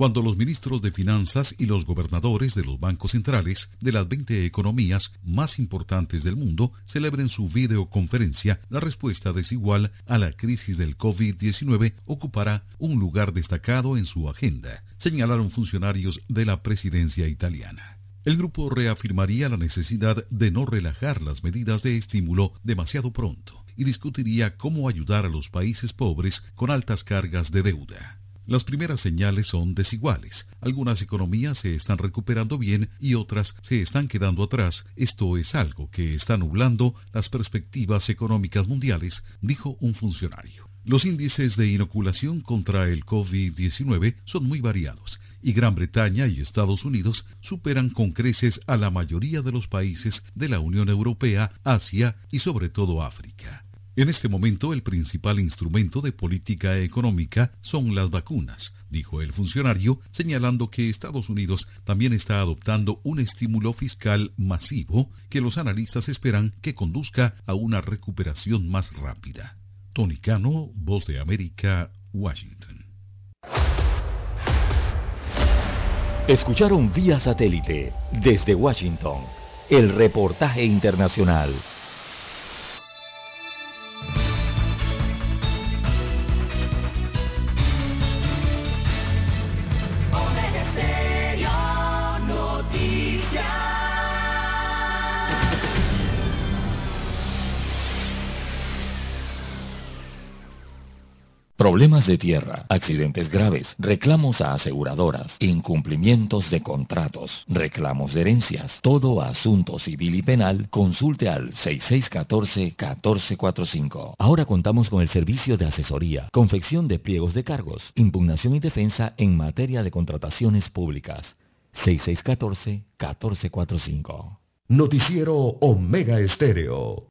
cuando los ministros de Finanzas y los gobernadores de los bancos centrales de las 20 economías más importantes del mundo celebren su videoconferencia, la respuesta desigual a la crisis del COVID-19 ocupará un lugar destacado en su agenda, señalaron funcionarios de la presidencia italiana. El grupo reafirmaría la necesidad de no relajar las medidas de estímulo demasiado pronto y discutiría cómo ayudar a los países pobres con altas cargas de deuda. Las primeras señales son desiguales. Algunas economías se están recuperando bien y otras se están quedando atrás. Esto es algo que está nublando las perspectivas económicas mundiales, dijo un funcionario. Los índices de inoculación contra el COVID-19 son muy variados y Gran Bretaña y Estados Unidos superan con creces a la mayoría de los países de la Unión Europea, Asia y sobre todo África. En este momento el principal instrumento de política económica son las vacunas, dijo el funcionario, señalando que Estados Unidos también está adoptando un estímulo fiscal masivo que los analistas esperan que conduzca a una recuperación más rápida. Tony Cano, Voz de América, Washington. Escucharon vía satélite desde Washington el reportaje internacional. Problemas de tierra, accidentes graves, reclamos a aseguradoras, incumplimientos de contratos, reclamos de herencias, todo asunto civil y penal, consulte al 6614-1445. Ahora contamos con el servicio de asesoría, confección de pliegos de cargos, impugnación y defensa en materia de contrataciones públicas. 6614-1445. Noticiero Omega Estéreo.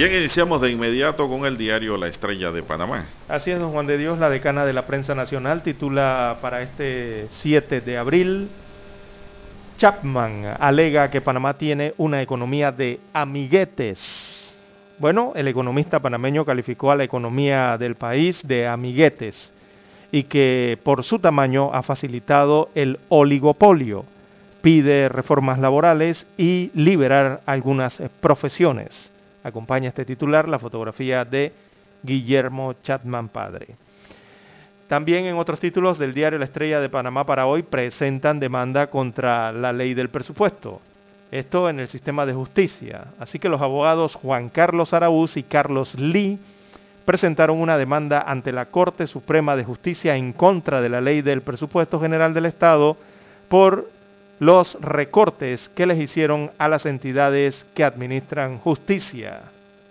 Bien, iniciamos de inmediato con el diario La Estrella de Panamá. Así es, don Juan de Dios, la decana de la prensa nacional titula para este 7 de abril, Chapman alega que Panamá tiene una economía de amiguetes. Bueno, el economista panameño calificó a la economía del país de amiguetes y que por su tamaño ha facilitado el oligopolio. Pide reformas laborales y liberar algunas profesiones. Acompaña este titular la fotografía de Guillermo Chatman Padre. También en otros títulos del diario La Estrella de Panamá para hoy presentan demanda contra la ley del presupuesto. Esto en el sistema de justicia. Así que los abogados Juan Carlos Araúz y Carlos Lee presentaron una demanda ante la Corte Suprema de Justicia en contra de la ley del presupuesto general del Estado por los recortes que les hicieron a las entidades que administran justicia,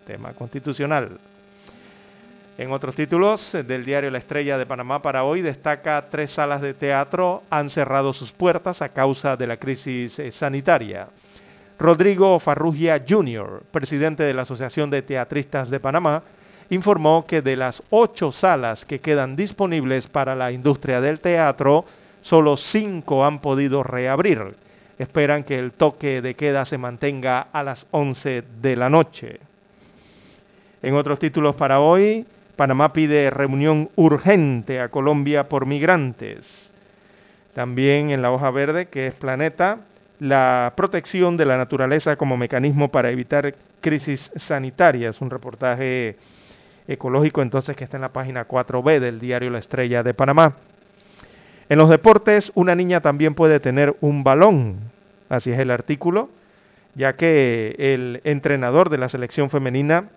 tema constitucional. En otros títulos del diario La Estrella de Panamá para hoy destaca tres salas de teatro han cerrado sus puertas a causa de la crisis eh, sanitaria. Rodrigo Farrugia Jr., presidente de la Asociación de Teatristas de Panamá, informó que de las ocho salas que quedan disponibles para la industria del teatro, solo cinco han podido reabrir. Esperan que el toque de queda se mantenga a las 11 de la noche. En otros títulos para hoy, Panamá pide reunión urgente a Colombia por migrantes. También en la hoja verde, que es Planeta, la protección de la naturaleza como mecanismo para evitar crisis sanitarias. Un reportaje ecológico entonces que está en la página 4B del diario La Estrella de Panamá. En los deportes, una niña también puede tener un balón, así es el artículo, ya que el entrenador de la selección femenina,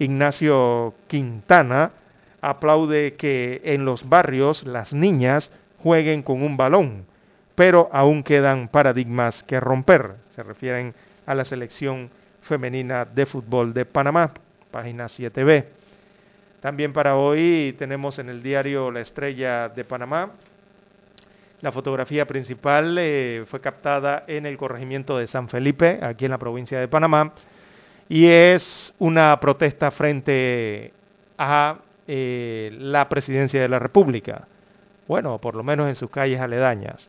Ignacio Quintana, aplaude que en los barrios las niñas jueguen con un balón, pero aún quedan paradigmas que romper. Se refieren a la selección femenina de fútbol de Panamá, página 7b. También para hoy tenemos en el diario La Estrella de Panamá la fotografía principal eh, fue captada en el corregimiento de San Felipe, aquí en la provincia de Panamá, y es una protesta frente a eh, la presidencia de la República, bueno, por lo menos en sus calles aledañas.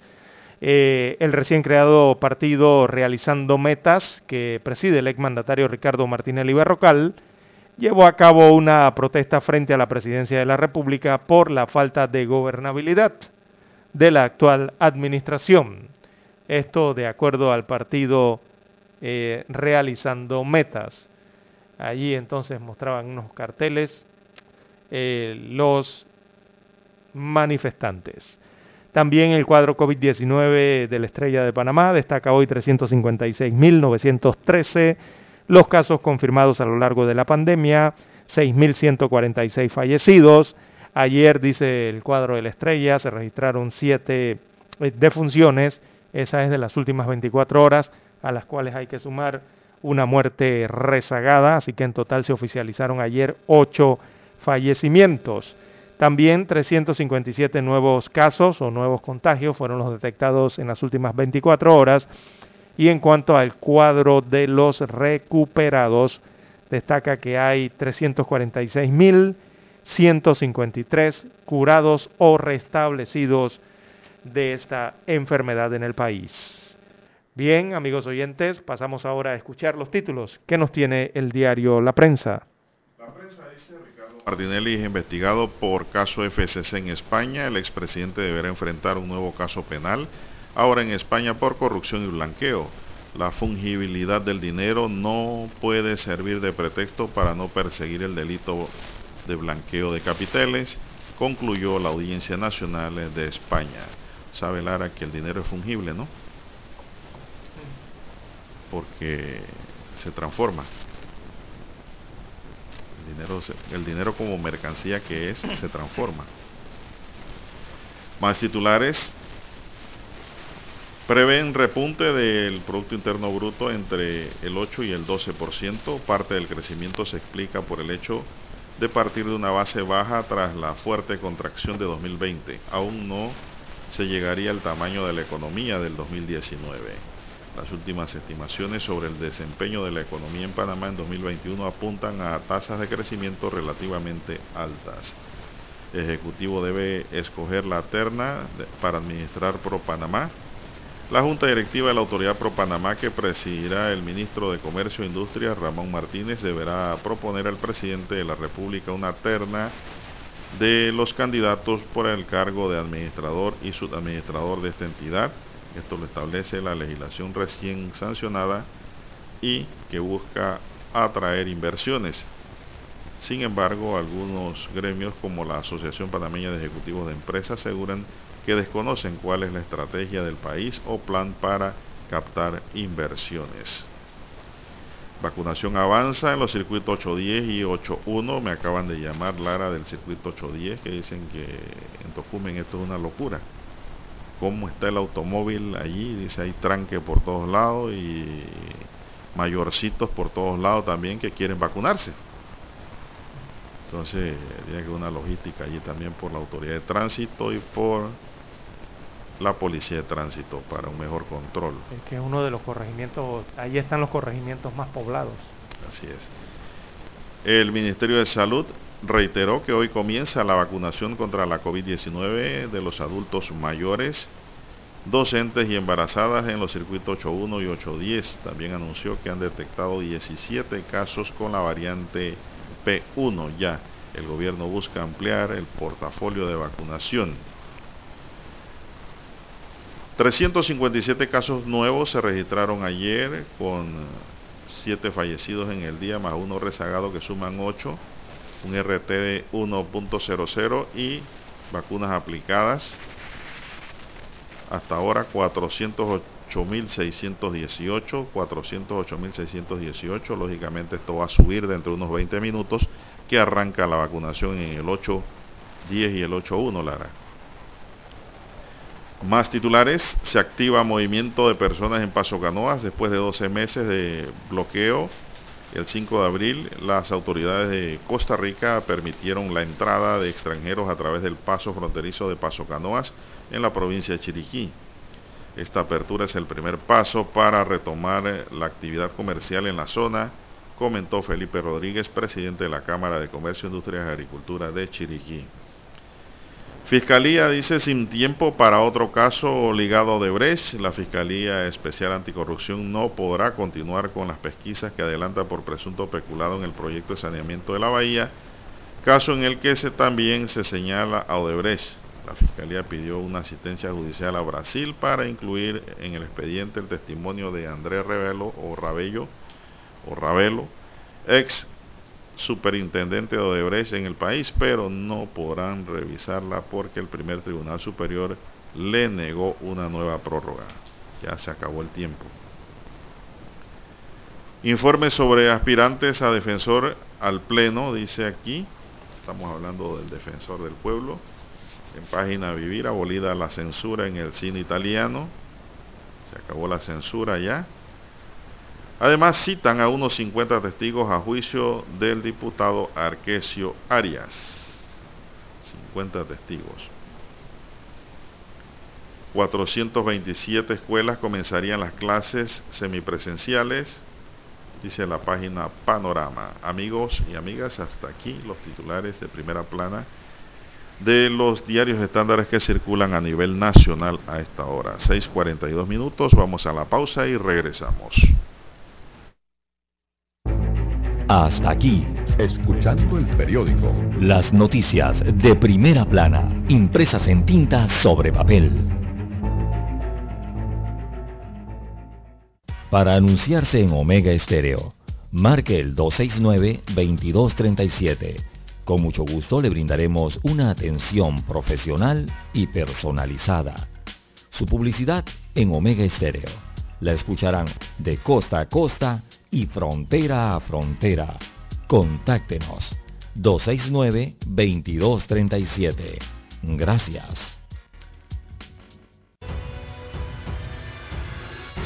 Eh, el recién creado partido Realizando Metas, que preside el exmandatario Ricardo Martínez Berrocal, llevó a cabo una protesta frente a la presidencia de la República por la falta de gobernabilidad de la actual administración. Esto de acuerdo al partido eh, realizando metas. Allí entonces mostraban unos carteles eh, los manifestantes. También el cuadro COVID-19 de la Estrella de Panamá destaca hoy 356.913 los casos confirmados a lo largo de la pandemia, 6.146 fallecidos, Ayer, dice el cuadro de la estrella, se registraron siete eh, defunciones, esa es de las últimas 24 horas, a las cuales hay que sumar una muerte rezagada, así que en total se oficializaron ayer ocho fallecimientos. También 357 nuevos casos o nuevos contagios fueron los detectados en las últimas 24 horas. Y en cuanto al cuadro de los recuperados, destaca que hay 346 mil 153 curados o restablecidos de esta enfermedad en el país. Bien, amigos oyentes, pasamos ahora a escuchar los títulos que nos tiene el diario La Prensa. La prensa dice Ricardo Martinelli es investigado por caso FCC en España. El expresidente deberá enfrentar un nuevo caso penal, ahora en España por corrupción y blanqueo. La fungibilidad del dinero no puede servir de pretexto para no perseguir el delito de blanqueo de capitales, concluyó la Audiencia Nacional de España. Sabe Lara que el dinero es fungible, ¿no? Porque se transforma. El dinero, el dinero como mercancía que es, se transforma. Más titulares. Prevén repunte del Producto Interno Bruto entre el 8 y el 12%. Parte del crecimiento se explica por el hecho de partir de una base baja tras la fuerte contracción de 2020. Aún no se llegaría al tamaño de la economía del 2019. Las últimas estimaciones sobre el desempeño de la economía en Panamá en 2021 apuntan a tasas de crecimiento relativamente altas. El Ejecutivo debe escoger la terna para administrar Pro Panamá la Junta Directiva de la Autoridad Pro Panamá, que presidirá el ministro de Comercio e Industria, Ramón Martínez, deberá proponer al presidente de la República una terna de los candidatos por el cargo de administrador y subadministrador de esta entidad. Esto lo establece la legislación recién sancionada y que busca atraer inversiones. Sin embargo, algunos gremios como la Asociación Panameña de Ejecutivos de Empresas aseguran desconocen cuál es la estrategia del país o plan para captar inversiones. Vacunación avanza en los circuitos 810 y 81. Me acaban de llamar Lara del circuito 810 que dicen que en Tocumen esto es una locura. ¿Cómo está el automóvil allí? Dice hay tranque por todos lados y mayorcitos por todos lados también que quieren vacunarse. Entonces, tiene que una logística allí también por la autoridad de tránsito y por la policía de tránsito para un mejor control. Es que es uno de los corregimientos, ahí están los corregimientos más poblados. Así es. El Ministerio de Salud reiteró que hoy comienza la vacunación contra la COVID-19 de los adultos mayores, docentes y embarazadas en los circuitos 8.1 y 8.10. También anunció que han detectado 17 casos con la variante P1 ya. El gobierno busca ampliar el portafolio de vacunación. 357 casos nuevos se registraron ayer con 7 fallecidos en el día más uno rezagado que suman 8 un RT de 1.00 y vacunas aplicadas. Hasta ahora 408.618, 408.618. Lógicamente esto va a subir dentro de unos 20 minutos que arranca la vacunación en el 8.10 y el 8.1, Lara. Más titulares, se activa movimiento de personas en Paso Canoas después de 12 meses de bloqueo el 5 de abril, las autoridades de Costa Rica permitieron la entrada de extranjeros a través del paso fronterizo de Paso Canoas en la provincia de Chiriquí. Esta apertura es el primer paso para retomar la actividad comercial en la zona, comentó Felipe Rodríguez, presidente de la Cámara de Comercio, Industria y Agricultura de Chiriquí. Fiscalía dice sin tiempo para otro caso ligado a Brecht. La Fiscalía Especial Anticorrupción no podrá continuar con las pesquisas que adelanta por presunto peculado en el proyecto de saneamiento de la bahía, caso en el que se, también se señala a Odebrecht. La Fiscalía pidió una asistencia judicial a Brasil para incluir en el expediente el testimonio de Andrés Revelo o Rabello o Ravelo, ex superintendente de Odebrecht en el país, pero no podrán revisarla porque el primer tribunal superior le negó una nueva prórroga. Ya se acabó el tiempo. Informe sobre aspirantes a defensor al Pleno, dice aquí. Estamos hablando del defensor del pueblo. En página Vivir, abolida la censura en el cine italiano. Se acabó la censura ya. Además, citan a unos 50 testigos a juicio del diputado Arquesio Arias. 50 testigos. 427 escuelas comenzarían las clases semipresenciales, dice la página Panorama. Amigos y amigas, hasta aquí los titulares de primera plana de los diarios estándares que circulan a nivel nacional a esta hora. 6.42 minutos, vamos a la pausa y regresamos. Hasta aquí, escuchando el periódico. Las noticias de primera plana, impresas en tinta sobre papel. Para anunciarse en Omega Estéreo, marque el 269-2237. Con mucho gusto le brindaremos una atención profesional y personalizada. Su publicidad en Omega Estéreo. La escucharán de costa a costa y frontera a frontera. Contáctenos 269-2237. Gracias.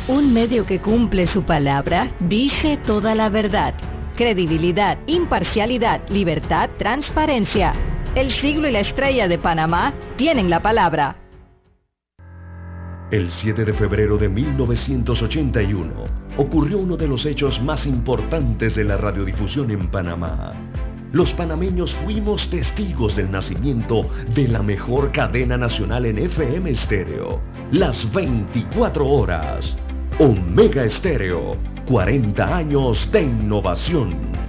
Un medio que cumple su palabra dice toda la verdad. Credibilidad, imparcialidad, libertad, transparencia. El siglo y la estrella de Panamá tienen la palabra. El 7 de febrero de 1981 ocurrió uno de los hechos más importantes de la radiodifusión en Panamá. Los panameños fuimos testigos del nacimiento de la mejor cadena nacional en FM estéreo, las 24 horas. Omega Estéreo, 40 años de innovación.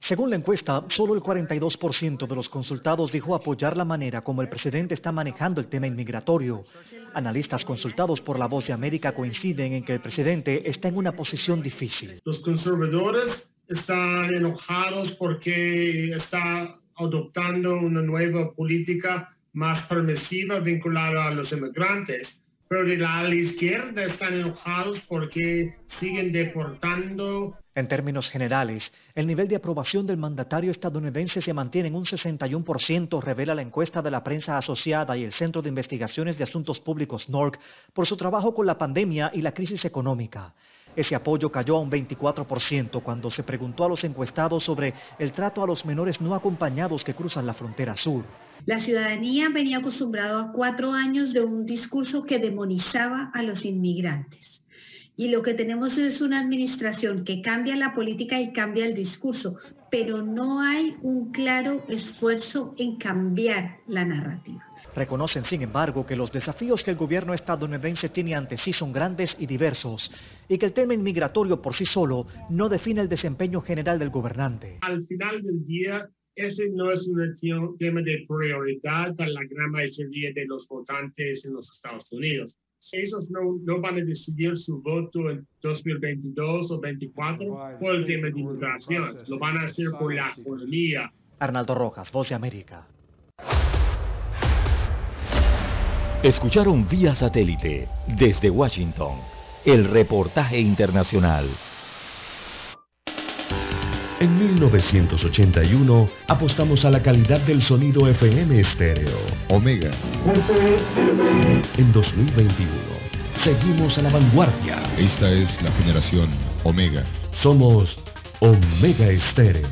Según la encuesta, solo el 42% de los consultados dijo apoyar la manera como el presidente está manejando el tema inmigratorio. Analistas consultados por La Voz de América coinciden en que el presidente está en una posición difícil. Los conservadores están enojados porque está adoptando una nueva política más permisiva vinculada a los inmigrantes. pero de la, izquierda están enojados porque siguen deportando. En términos generales, el nivel de aprobación del mandatario estadounidense se mantiene en un 61%, revela la encuesta de la prensa asociada y el Centro de Investigaciones de Asuntos Públicos NORC por su trabajo con la pandemia y la crisis económica. Ese apoyo cayó a un 24% cuando se preguntó a los encuestados sobre el trato a los menores no acompañados que cruzan la frontera sur. La ciudadanía venía acostumbrado a cuatro años de un discurso que demonizaba a los inmigrantes. Y lo que tenemos es una administración que cambia la política y cambia el discurso, pero no hay un claro esfuerzo en cambiar la narrativa. Reconocen, sin embargo, que los desafíos que el gobierno estadounidense tiene ante sí son grandes y diversos y que el tema inmigratorio por sí solo no define el desempeño general del gobernante. Al final del día, ese no es un tema de prioridad para la gran mayoría de los votantes en los Estados Unidos. Ellos no, van a decidir su voto en 2022 o 2024 por el tema de inmigración. Lo van a hacer por la economía. Arnaldo Rojas, Voz de América. Escucharon vía satélite desde Washington el reportaje internacional. En 1981 apostamos a la calidad del sonido FM estéreo. Omega. En 2021 seguimos a la vanguardia. Esta es la generación Omega. Somos Omega Estéreo.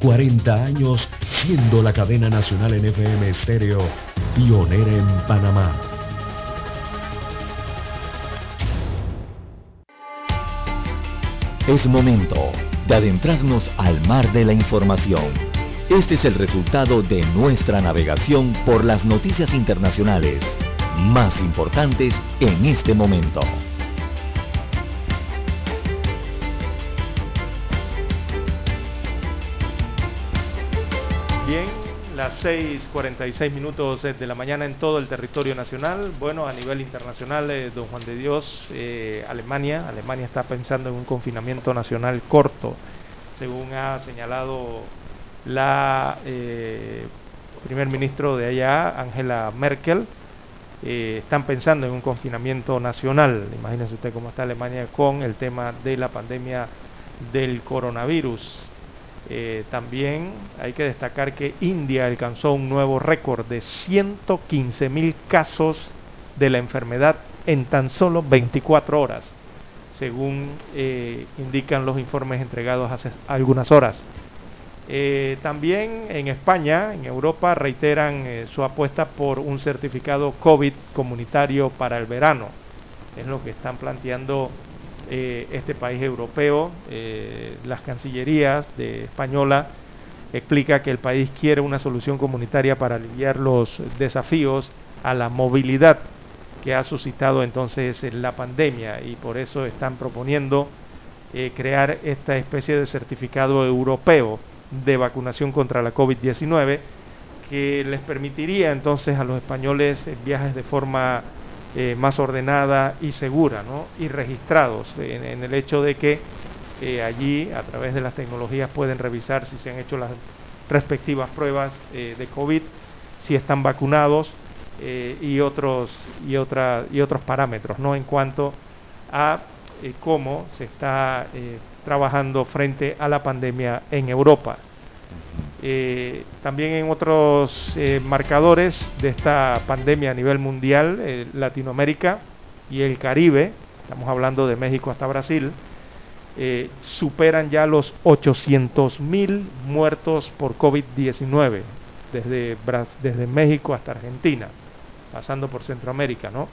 40 años siendo la cadena nacional en FM estéreo pionera en Panamá. Es momento de adentrarnos al mar de la información. Este es el resultado de nuestra navegación por las noticias internacionales más importantes en este momento. Las 6.46 minutos de la mañana en todo el territorio nacional. Bueno, a nivel internacional, eh, don Juan de Dios, eh, Alemania, Alemania está pensando en un confinamiento nacional corto, según ha señalado la eh, primer ministro de allá, Angela Merkel. están pensando en un confinamiento nacional. Imagínense usted cómo está Alemania con el tema de la pandemia del coronavirus. Eh, también hay que destacar que India alcanzó un nuevo récord de 115 mil casos de la enfermedad en tan solo 24 horas, según eh, indican los informes entregados hace algunas horas. Eh, también en España, en Europa, reiteran su apuesta por un certificado COVID comunitario para el verano. Es lo que están planteando eh, este país europeo, eh, las cancillerías de española explica que el país quiere una solución comunitaria para aliviar los desafíos a la movilidad que ha suscitado entonces la pandemia y por eso están proponiendo eh, crear esta especie de certificado europeo de vacunación contra la COVID-19 que les permitiría entonces a los españoles viajes de forma eh, más ordenada y segura, ¿no? y registrados en, el hecho de que eh, allí a través de las tecnologías pueden revisar si se han hecho las respectivas pruebas eh, de COVID, si están vacunados y otros y otra, y otros parámetros, ¿no? En cuanto a cómo se está trabajando frente a la pandemia en Europa. Eh, también en otros eh, marcadores de esta pandemia a nivel mundial, eh, Latinoamérica y el Caribe, estamos hablando de México hasta Brasil, superan ya los 800 mil muertos por COVID-19 desde, desde México hasta Argentina, pasando por Centroamérica, ¿no?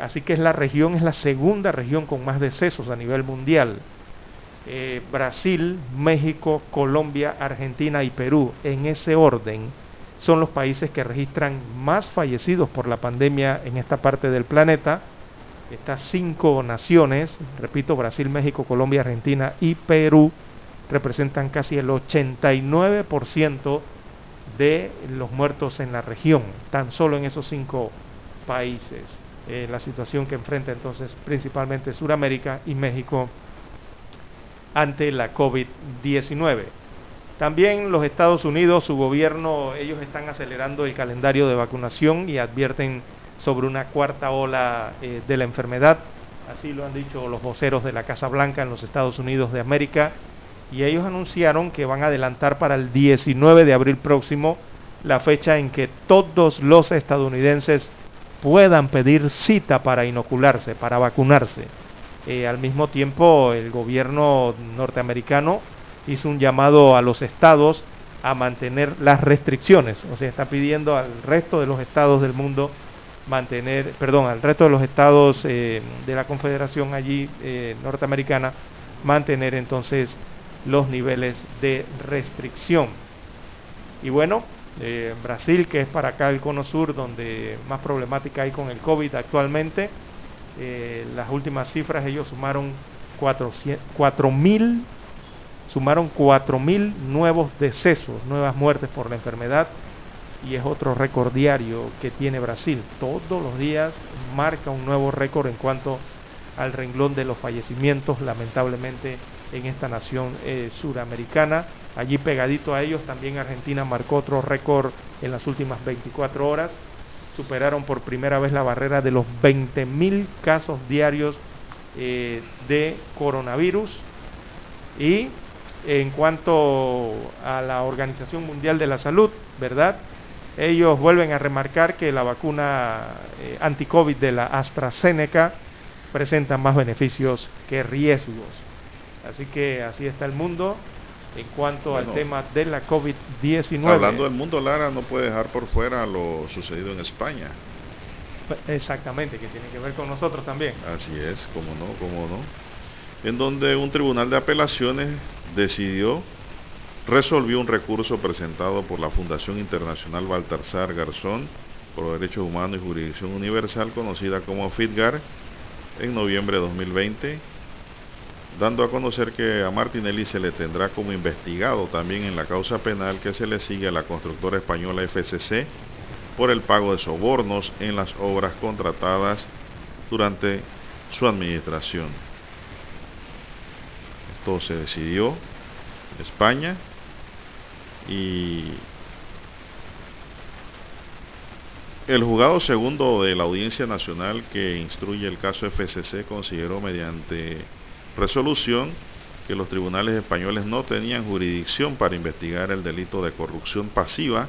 así que es la región, es la segunda región con más decesos a nivel mundial. Eh, Brasil, México, Colombia, Argentina y Perú, en ese orden, son los países que registran más fallecidos por la pandemia en esta parte del planeta. Estas cinco naciones, repito, Brasil, México, Colombia, Argentina y Perú, representan casi el 89% de los muertos en la región, tan solo en esos cinco países. Eh, la situación que enfrenta entonces principalmente Sudamérica y México ante la COVID-19. También los Estados Unidos, su gobierno, ellos están acelerando el calendario de vacunación y advierten sobre una cuarta ola eh, de la enfermedad. Así lo han dicho los voceros de la Casa Blanca en los Estados Unidos de América. Y ellos anunciaron que van a adelantar para el 19 de abril próximo la fecha en que todos los estadounidenses puedan pedir cita para inocularse, para vacunarse. Eh, al mismo tiempo, el gobierno norteamericano hizo un llamado a los estados a mantener las restricciones, o sea, está pidiendo al resto de los estados del mundo mantener, perdón, al resto de los estados eh, de la Confederación allí eh, norteamericana, mantener entonces los niveles de restricción. Y bueno, eh, Brasil, que es para acá el cono sur, donde más problemática hay con el COVID actualmente, las últimas cifras ellos sumaron 4 mil sumaron 4.000 nuevos decesos, nuevas muertes por la enfermedad y es otro récord diario que tiene Brasil. Todos los días marca un nuevo récord en cuanto al renglón de los fallecimientos, lamentablemente en esta nación eh, suramericana. Allí pegadito a ellos también Argentina marcó otro récord en las últimas 24 horas. Superaron por primera vez la barrera de los 20.000 casos diarios eh, de coronavirus. Y en cuanto a la Organización Mundial de la Salud, ¿verdad? Ellos vuelven a remarcar que la vacuna eh, anti-COVID de la AstraZeneca presenta más beneficios que riesgos. Así que así está el mundo en cuanto al tema de la COVID-19. Hablando del mundo, Lara no puede dejar por fuera lo sucedido en España. Exactamente, que tiene que ver con nosotros también. Así es, como no, como no en donde un tribunal de apelaciones decidió, resolvió un recurso presentado por la Fundación Internacional Baltasar Garzón por Derechos Humanos y Jurisdicción Universal, conocida como FITGAR, en noviembre de 2020, dando a conocer que a Martinelli se le tendrá como investigado también en la causa penal que se le sigue a la constructora española FCC por el pago de sobornos en las obras contratadas durante su administración. Se decidió en España y el juzgado segundo de la Audiencia Nacional que instruye el caso FCC consideró mediante resolución que los tribunales españoles no tenían jurisdicción para investigar el delito de corrupción pasiva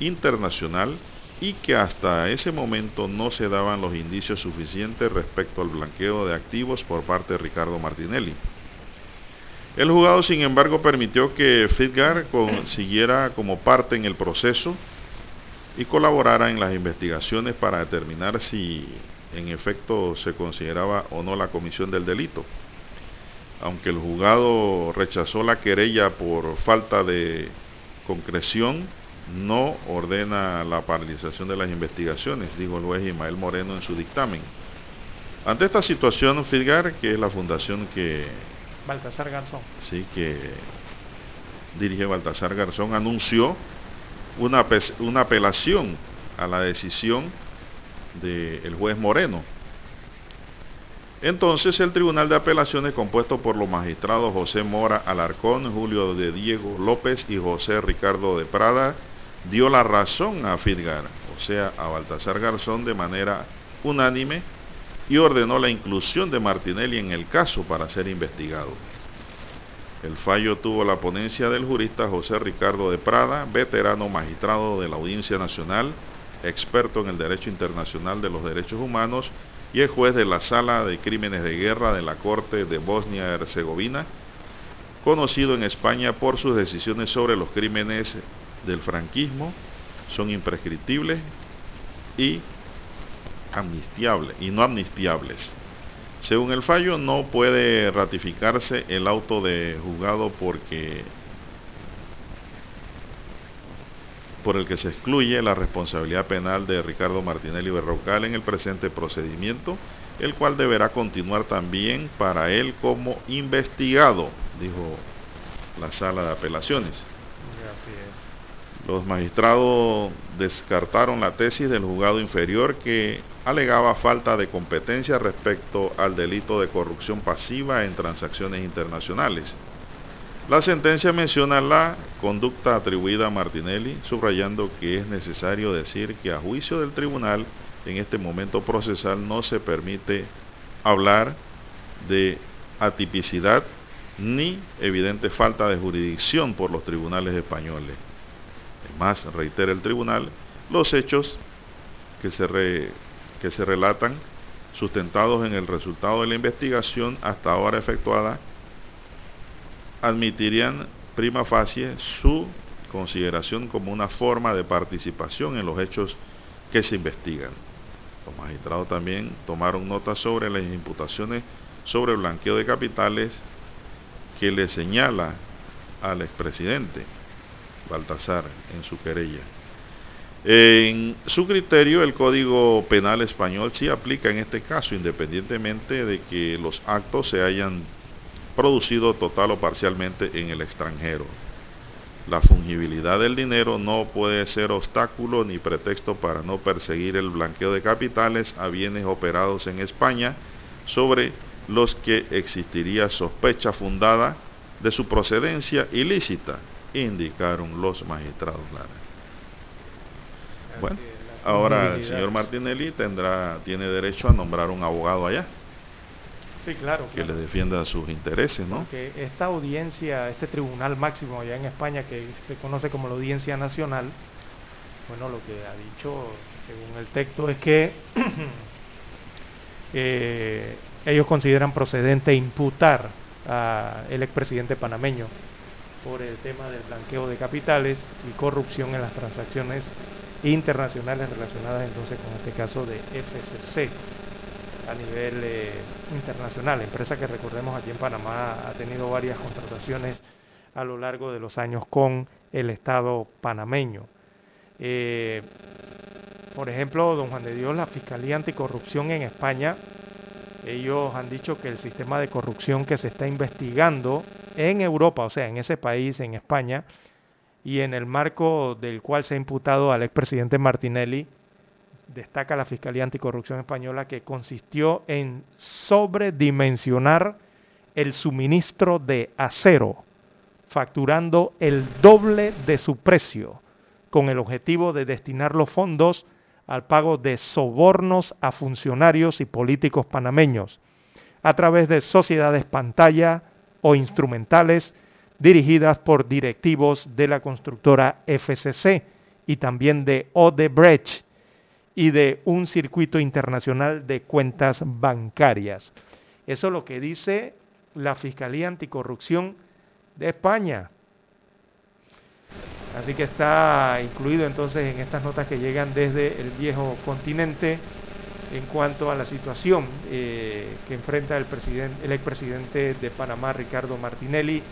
internacional y que hasta ese momento no se daban los indicios suficientes respecto al blanqueo de activos por parte de Ricardo Martinelli. El juzgado, sin embargo, permitió que Fitgar consiguiera como parte en el proceso y colaborara en las investigaciones para determinar si en efecto se consideraba o no la comisión del delito. Aunque el juzgado rechazó la querella por falta de concreción, no ordena la paralización de las investigaciones, dijo el juez Ismael Moreno en su dictamen. Ante esta situación, Fitgar, que es la fundación que Baltasar Garzón. Sí, que dirige Baltasar Garzón, anunció una, una apelación a la decisión del juez Moreno. Entonces el Tribunal de Apelaciones, compuesto por los magistrados José Mora Alarcón, Julio de Diego López y José Ricardo de Prada, dio la razón a Fidgar, o sea, a Baltasar Garzón de manera unánime y ordenó la inclusión de Martinelli en el caso para ser investigado. El fallo tuvo la ponencia del jurista José Ricardo de Prada, veterano magistrado de la Audiencia Nacional, experto en el derecho internacional de los derechos humanos y el juez de la Sala de Crímenes de Guerra de la Corte de Bosnia-Herzegovina, conocido en España por sus decisiones sobre los crímenes del franquismo, son imprescriptibles y amnistiables y no amnistiables. Según el fallo, no puede ratificarse el auto de juzgado porque por el que se excluye la responsabilidad penal de Ricardo Martinelli Berrocal en el presente procedimiento, el cual deberá continuar también para él como investigado, dijo la sala de apelaciones. Los magistrados descartaron la tesis del juzgado inferior que alegaba falta de competencia respecto al delito de corrupción pasiva en transacciones internacionales. La sentencia menciona la conducta atribuida a Martinelli, subrayando que es necesario decir que a juicio del tribunal, en este momento procesal no se permite hablar de atipicidad ni evidente falta de jurisdicción por los tribunales españoles. Además, reitera el tribunal, los hechos que se, que se relatan sustentados en el resultado de la investigación hasta ahora efectuada admitirían prima facie su consideración como una forma de participación en los hechos que se investigan. Los magistrados también tomaron nota sobre las imputaciones sobre blanqueo de capitales que le señala al expresidente Baltasar en su querella. En su criterio, el Código Penal español sí aplica en este caso, independientemente de que los actos se hayan producido total o parcialmente en el extranjero. La fungibilidad del dinero no puede ser obstáculo ni pretexto para no perseguir el blanqueo de capitales a bienes operados en España sobre los que existiría sospecha fundada de su procedencia ilícita, indicaron los magistrados Bueno, ahora el señor Martinelli tendrá, tiene derecho a nombrar un abogado allá. Sí, claro. Que le defienda sus intereses, ¿no? Que esta audiencia, este tribunal máximo allá en España, que se conoce como la Audiencia Nacional, bueno, lo que ha dicho, según el texto, es que eh, ellos consideran procedente imputar al expresidente panameño por el tema del blanqueo de capitales y corrupción en las transacciones internacionales relacionadas entonces con este caso de FCC a nivel eh, internacional, empresa que recordemos aquí en Panamá ha tenido varias contrataciones a lo largo de los años con el Estado panameño. Eh, por ejemplo, don Juan de Dios, la Fiscalía Anticorrupción en España, ellos han dicho que el sistema de corrupción que se está investigando en Europa, o sea, en ese país, en España, y en el marco del cual se ha imputado al expresidente Martinelli, destaca la Fiscalía Anticorrupción Española que consistió en sobredimensionar el suministro de acero, facturando el doble de su precio, con el objetivo de destinar los fondos al pago de sobornos a funcionarios y políticos panameños, a través de sociedades pantalla o instrumentales dirigidas por directivos de la constructora FCC y también de Odebrecht, y de un circuito internacional de cuentas bancarias. Eso es lo que dice la Fiscalía Anticorrupción de España. Así que está incluido entonces en estas notas que llegan desde el viejo continente en cuanto a la situación eh, que enfrenta el, presidente, el expresidente de Panamá, Ricardo Martinelli,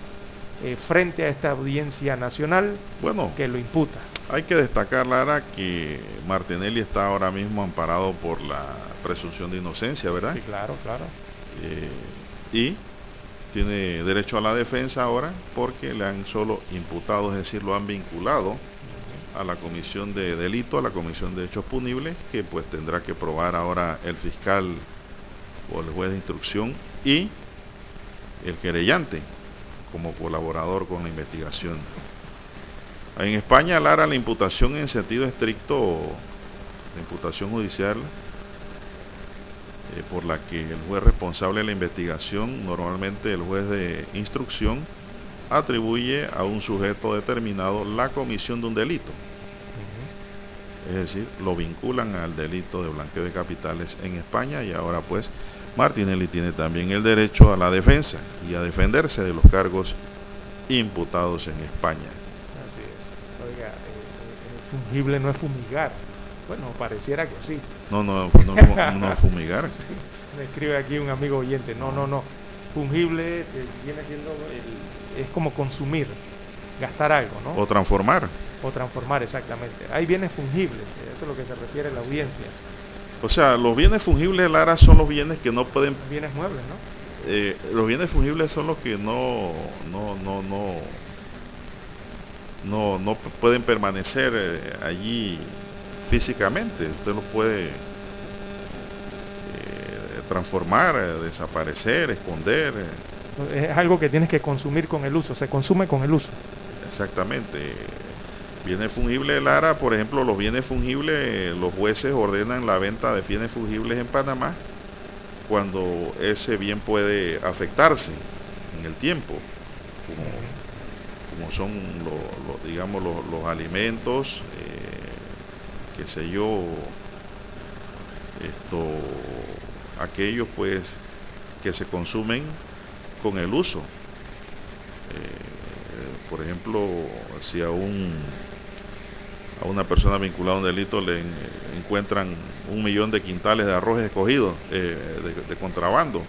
eh, frente a esta audiencia nacional bueno, que lo imputa. Hay que destacar, Lara, que Martinelli está ahora mismo amparado por la presunción de inocencia, ¿verdad? Sí, claro, claro. Eh, y tiene derecho a la defensa ahora porque le han solo imputado, es decir, lo han vinculado a la comisión de delito, a la comisión de hechos punibles, que pues tendrá que probar ahora el fiscal o el juez de instrucción y el querellante como colaborador con la investigación. En España, Lara, la imputación en sentido estricto, la imputación judicial eh, por la que el juez responsable de la investigación, normalmente el juez de instrucción, atribuye a un sujeto determinado la comisión de un delito. Es decir, lo vinculan al delito de blanqueo de capitales en España y ahora pues Martinelli tiene también el derecho a la defensa y a defenderse de los cargos imputados en España. Oiga, eh, eh, fungible no es fumigar. Bueno, pareciera que sí. No, no, no, no, fumigar. Me escribe aquí un amigo oyente. No, no, no. Fungible eh, viene siendo, es como consumir, gastar algo, ¿no? O transformar. O transformar, exactamente. Hay bienes fungibles, eso es lo que se refiere la audiencia. O sea, los bienes fungibles, Lara, son los bienes que no pueden... Bienes muebles, ¿no? Eh, los bienes fungibles son los que no, no, no, no, no, no pueden permanecer eh, allí físicamente. Usted los puede eh, transformar, desaparecer, esconder, Es algo que tienes que consumir con el uso, se consume con el uso. Exactamente. Bienes fungibles, Lara, por ejemplo, los bienes fungibles, los jueces ordenan la venta de bienes fungibles en Panamá cuando ese bien puede afectarse en el tiempo, como, son los, digamos los, alimentos, eh, qué sé yo, esto, aquellos pues que se consumen con el uso. Eh, por ejemplo, si a un a una persona vinculada a un delito le encuentran un millón de quintales de arroz escogido eh, de, contrabando.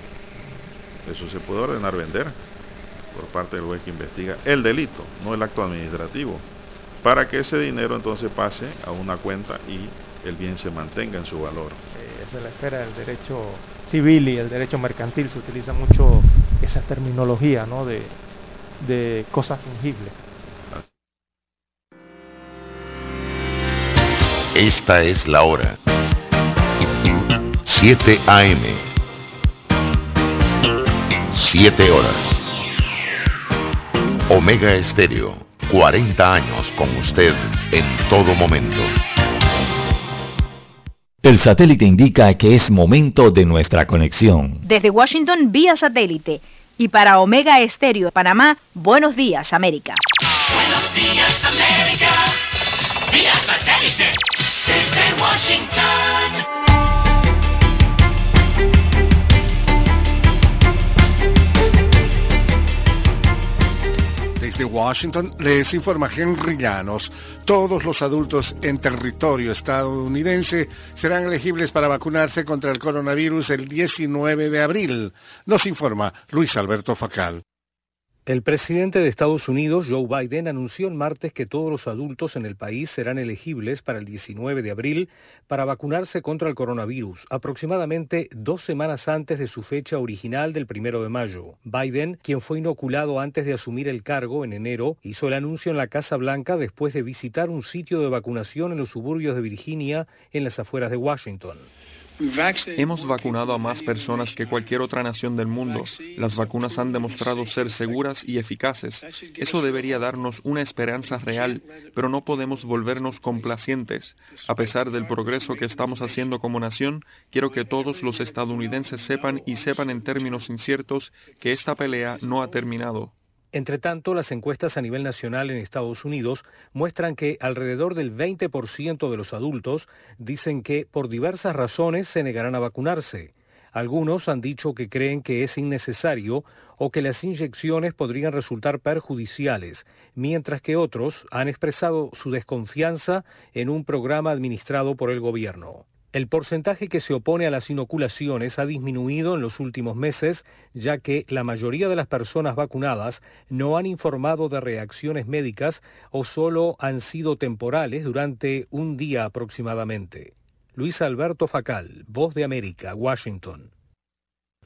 Eso se puede ordenar vender por parte del juez que investiga el delito, no el acto administrativo, para que ese dinero entonces pase a una cuenta y el bien se mantenga en su valor. Eh, esa es la esfera del derecho civil y el derecho mercantil, se utiliza mucho esa terminología ¿no? de, de cosas fungibles. Esta es la hora. 7 AM. 7 horas. Omega Estéreo, 40 años con usted en todo momento. El satélite indica que es momento de nuestra conexión. Desde Washington vía satélite y para Omega Estéreo Panamá, buenos días América. Buenos días América, vía satélite desde Washington. Desde Washington les informa Henry Llanos. Todos los adultos en territorio estadounidense serán elegibles para vacunarse contra el coronavirus el 19 de abril. Nos informa Luis Alberto Facal. El presidente de Estados Unidos, Joe Biden, anunció el martes que todos los adultos en el país serán elegibles para el 19 de abril para vacunarse contra el coronavirus, aproximadamente dos semanas antes de su fecha original del primero de mayo. Biden, quien fue inoculado antes de asumir el cargo en enero, hizo el anuncio en la Casa Blanca después de visitar un sitio de vacunación en los suburbios de Virginia, en las afueras de Washington. Hemos vacunado a más personas que cualquier otra nación del mundo. Las vacunas han demostrado ser seguras y eficaces. Eso debería darnos una esperanza real, pero no podemos volvernos complacientes. A pesar del progreso que estamos haciendo como nación, quiero que todos los estadounidenses sepan y sepan en términos inciertos que esta pelea no ha terminado. Entre tanto, las encuestas a nivel nacional en Estados Unidos muestran que alrededor del 20% de los adultos dicen que por diversas razones se negarán a vacunarse. Algunos han dicho que creen que es innecesario o que las inyecciones podrían resultar perjudiciales, mientras que otros han expresado su desconfianza en un programa administrado por el gobierno. El porcentaje que se opone a las inoculaciones ha disminuido en los últimos meses, ya que la mayoría de las personas vacunadas no han informado de reacciones médicas o solo han sido temporales durante un día aproximadamente. Luis Alberto Facal, Voz de América, Washington.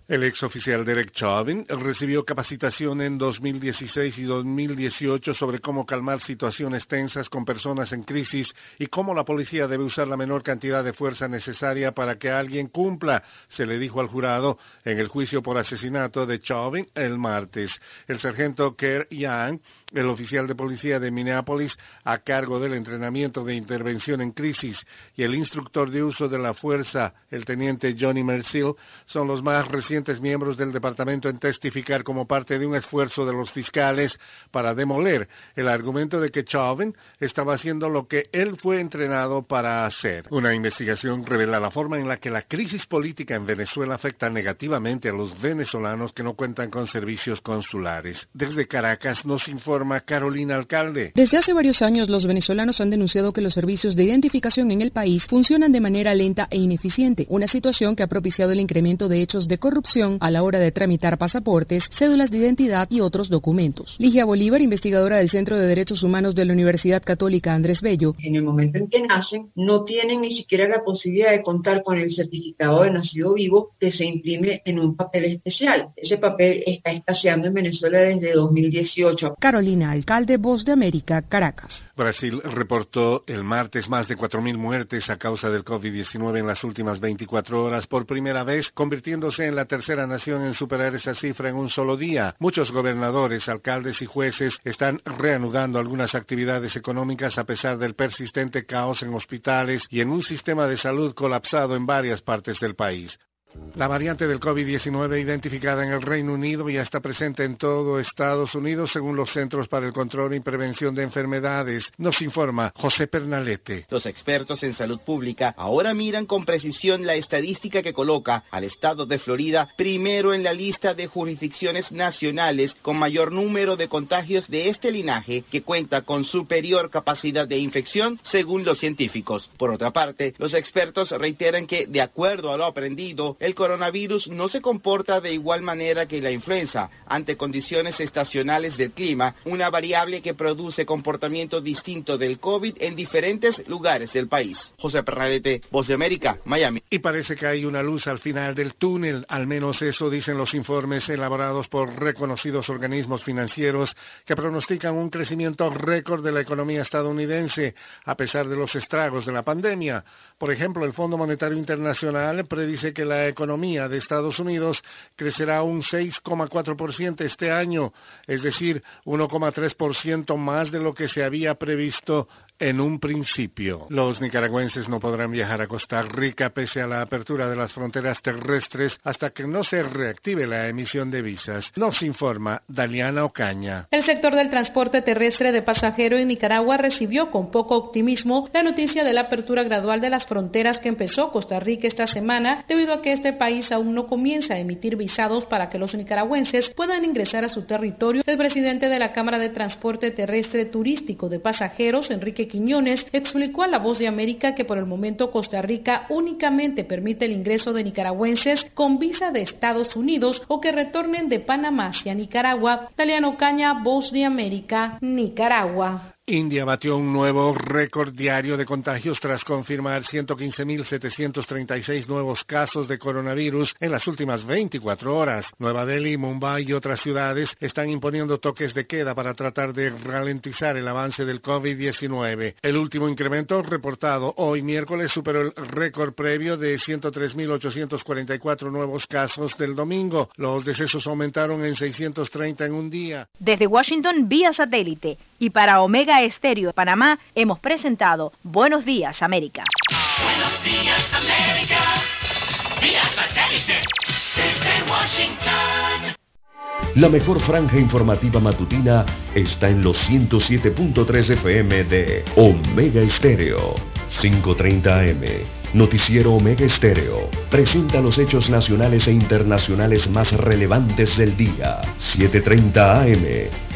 El ex oficial Derek Chauvin recibió capacitación en 2016 y 2018 sobre cómo calmar situaciones tensas con personas en crisis y cómo la policía debe usar la menor cantidad de fuerza necesaria para que alguien cumpla, se le dijo al jurado en el juicio por asesinato de Chauvin el martes. El sargento Kerr Young el oficial de policía de Minneapolis a cargo del entrenamiento de intervención en crisis y el instructor de uso de la fuerza, el teniente Johnny Mercill, son los más recientes miembros del departamento en testificar como parte de un esfuerzo de los fiscales para demoler el argumento de que Chauvin estaba haciendo lo que él fue entrenado para hacer. Una investigación revela la forma en la que la crisis política en Venezuela afecta negativamente a los venezolanos que no cuentan con servicios consulares. Desde Caracas nos informa Carolina Alcalde. Desde hace varios años los venezolanos han denunciado que los servicios de identificación en el país funcionan de manera lenta e ineficiente, una situación que ha propiciado el incremento de hechos de corrupción a la hora de tramitar pasaportes, cédulas de identidad y otros documentos. Ligia Bolívar, investigadora del Centro de Derechos Humanos de la Universidad Católica Andrés Bello. En el momento en que nacen, no tienen ni siquiera la posibilidad de contar con el certificado de nacido vivo que se imprime en un papel especial. Ese papel está escaseando en Venezuela desde 2018. Carolina alcalde Voz de América, Caracas. Brasil reportó el martes más de 4.000 muertes a causa del COVID-19 en las últimas 24 horas por primera vez, convirtiéndose en la tercera tercera nación en superar esa cifra en un solo día. Muchos gobernadores, alcaldes y jueces están reanudando algunas actividades económicas a pesar del persistente caos en hospitales y en un sistema de salud colapsado en varias partes del país. La variante del COVID-19 identificada en el Reino Unido ya está presente en todo Estados Unidos según los Centros para el Control y Prevención de Enfermedades, nos informa José Pernalete. Los expertos en salud pública ahora miran con precisión la estadística que coloca al estado de Florida primero en la lista de jurisdicciones nacionales con mayor número de contagios de este linaje que cuenta con superior capacidad de infección según los científicos. Por otra parte, los expertos reiteran que de acuerdo a lo aprendido, el coronavirus no se comporta de igual manera que la influenza ante condiciones estacionales del clima, una variable que produce comportamiento distinto del COVID en diferentes lugares del país. José Pernalete, Voz de América, Miami. Y parece que hay una luz al final del túnel, al menos eso dicen los informes elaborados por reconocidos organismos financieros que pronostican un crecimiento récord de la economía estadounidense a pesar de los estragos de la pandemia. Por ejemplo, el Fondo Monetario Internacional predice que la economía de Estados Unidos crecerá un 6,4% este año, es decir, 1,3% más de lo que se había previsto en un principio. Los nicaragüenses no podrán viajar a Costa Rica pese a la apertura de las fronteras terrestres hasta que no se reactive la emisión de visas. Nos informa Daliana Ocaña. El sector del transporte terrestre de pasajeros en Nicaragua recibió con poco optimismo la noticia de la apertura gradual de las fronteras que empezó Costa Rica esta semana debido a que este país aún no comienza a emitir visados para que los nicaragüenses puedan ingresar a su territorio. El presidente de la Cámara de Transporte Terrestre Turístico de Pasajeros, Enrique Quiñones, explicó a La Voz de América que por el momento Costa Rica únicamente permite el ingreso de nicaragüenses con visa de Estados Unidos o que retornen de Panamá hacia Nicaragua. Taliano Caña, Voz de América, Nicaragua. India batió un nuevo récord diario de contagios tras confirmar 115.736 nuevos casos de coronavirus en las últimas 24 horas. Nueva Delhi, Mumbai y otras ciudades están imponiendo toques de queda para tratar de ralentizar el avance del COVID-19. El último incremento reportado hoy miércoles superó el récord previo de 103.844 nuevos casos del domingo. Los decesos aumentaron en 630 en un día. Desde Washington, vía satélite y para Omega Estéreo de Panamá hemos presentado Buenos Días América. Buenos días América, vía satélite, desde Washington. La mejor franja informativa matutina está en los 107.3 FM de Omega Estéreo, 530 AM. Noticiero Omega Estéreo presenta los hechos nacionales e internacionales más relevantes del día. 730 AM.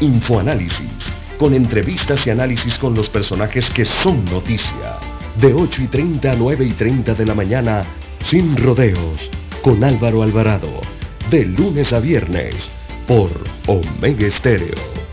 Infoanálisis con entrevistas y análisis con los personajes que son noticia. De 8 y 30 a 9 y 30 de la mañana, sin rodeos, con Álvaro Alvarado. De lunes a viernes, por Omega Estéreo.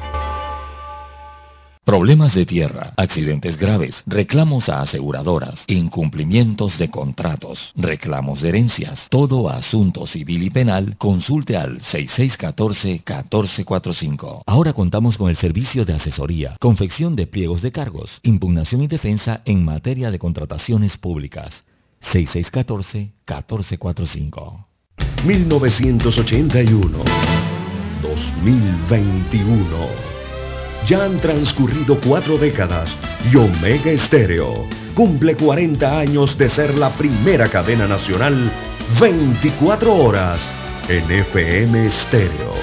Problemas de tierra, accidentes graves, reclamos a aseguradoras, incumplimientos de contratos, reclamos de herencias, todo asunto civil y penal, consulte al 6614-1445. Ahora contamos con el servicio de asesoría, confección de pliegos de cargos, impugnación y defensa en materia de contrataciones públicas. 6614-1445. 1981. 2021. Ya han transcurrido cuatro décadas y Omega Estéreo cumple 40 años de ser la primera cadena nacional 24 horas en FM Estéreo.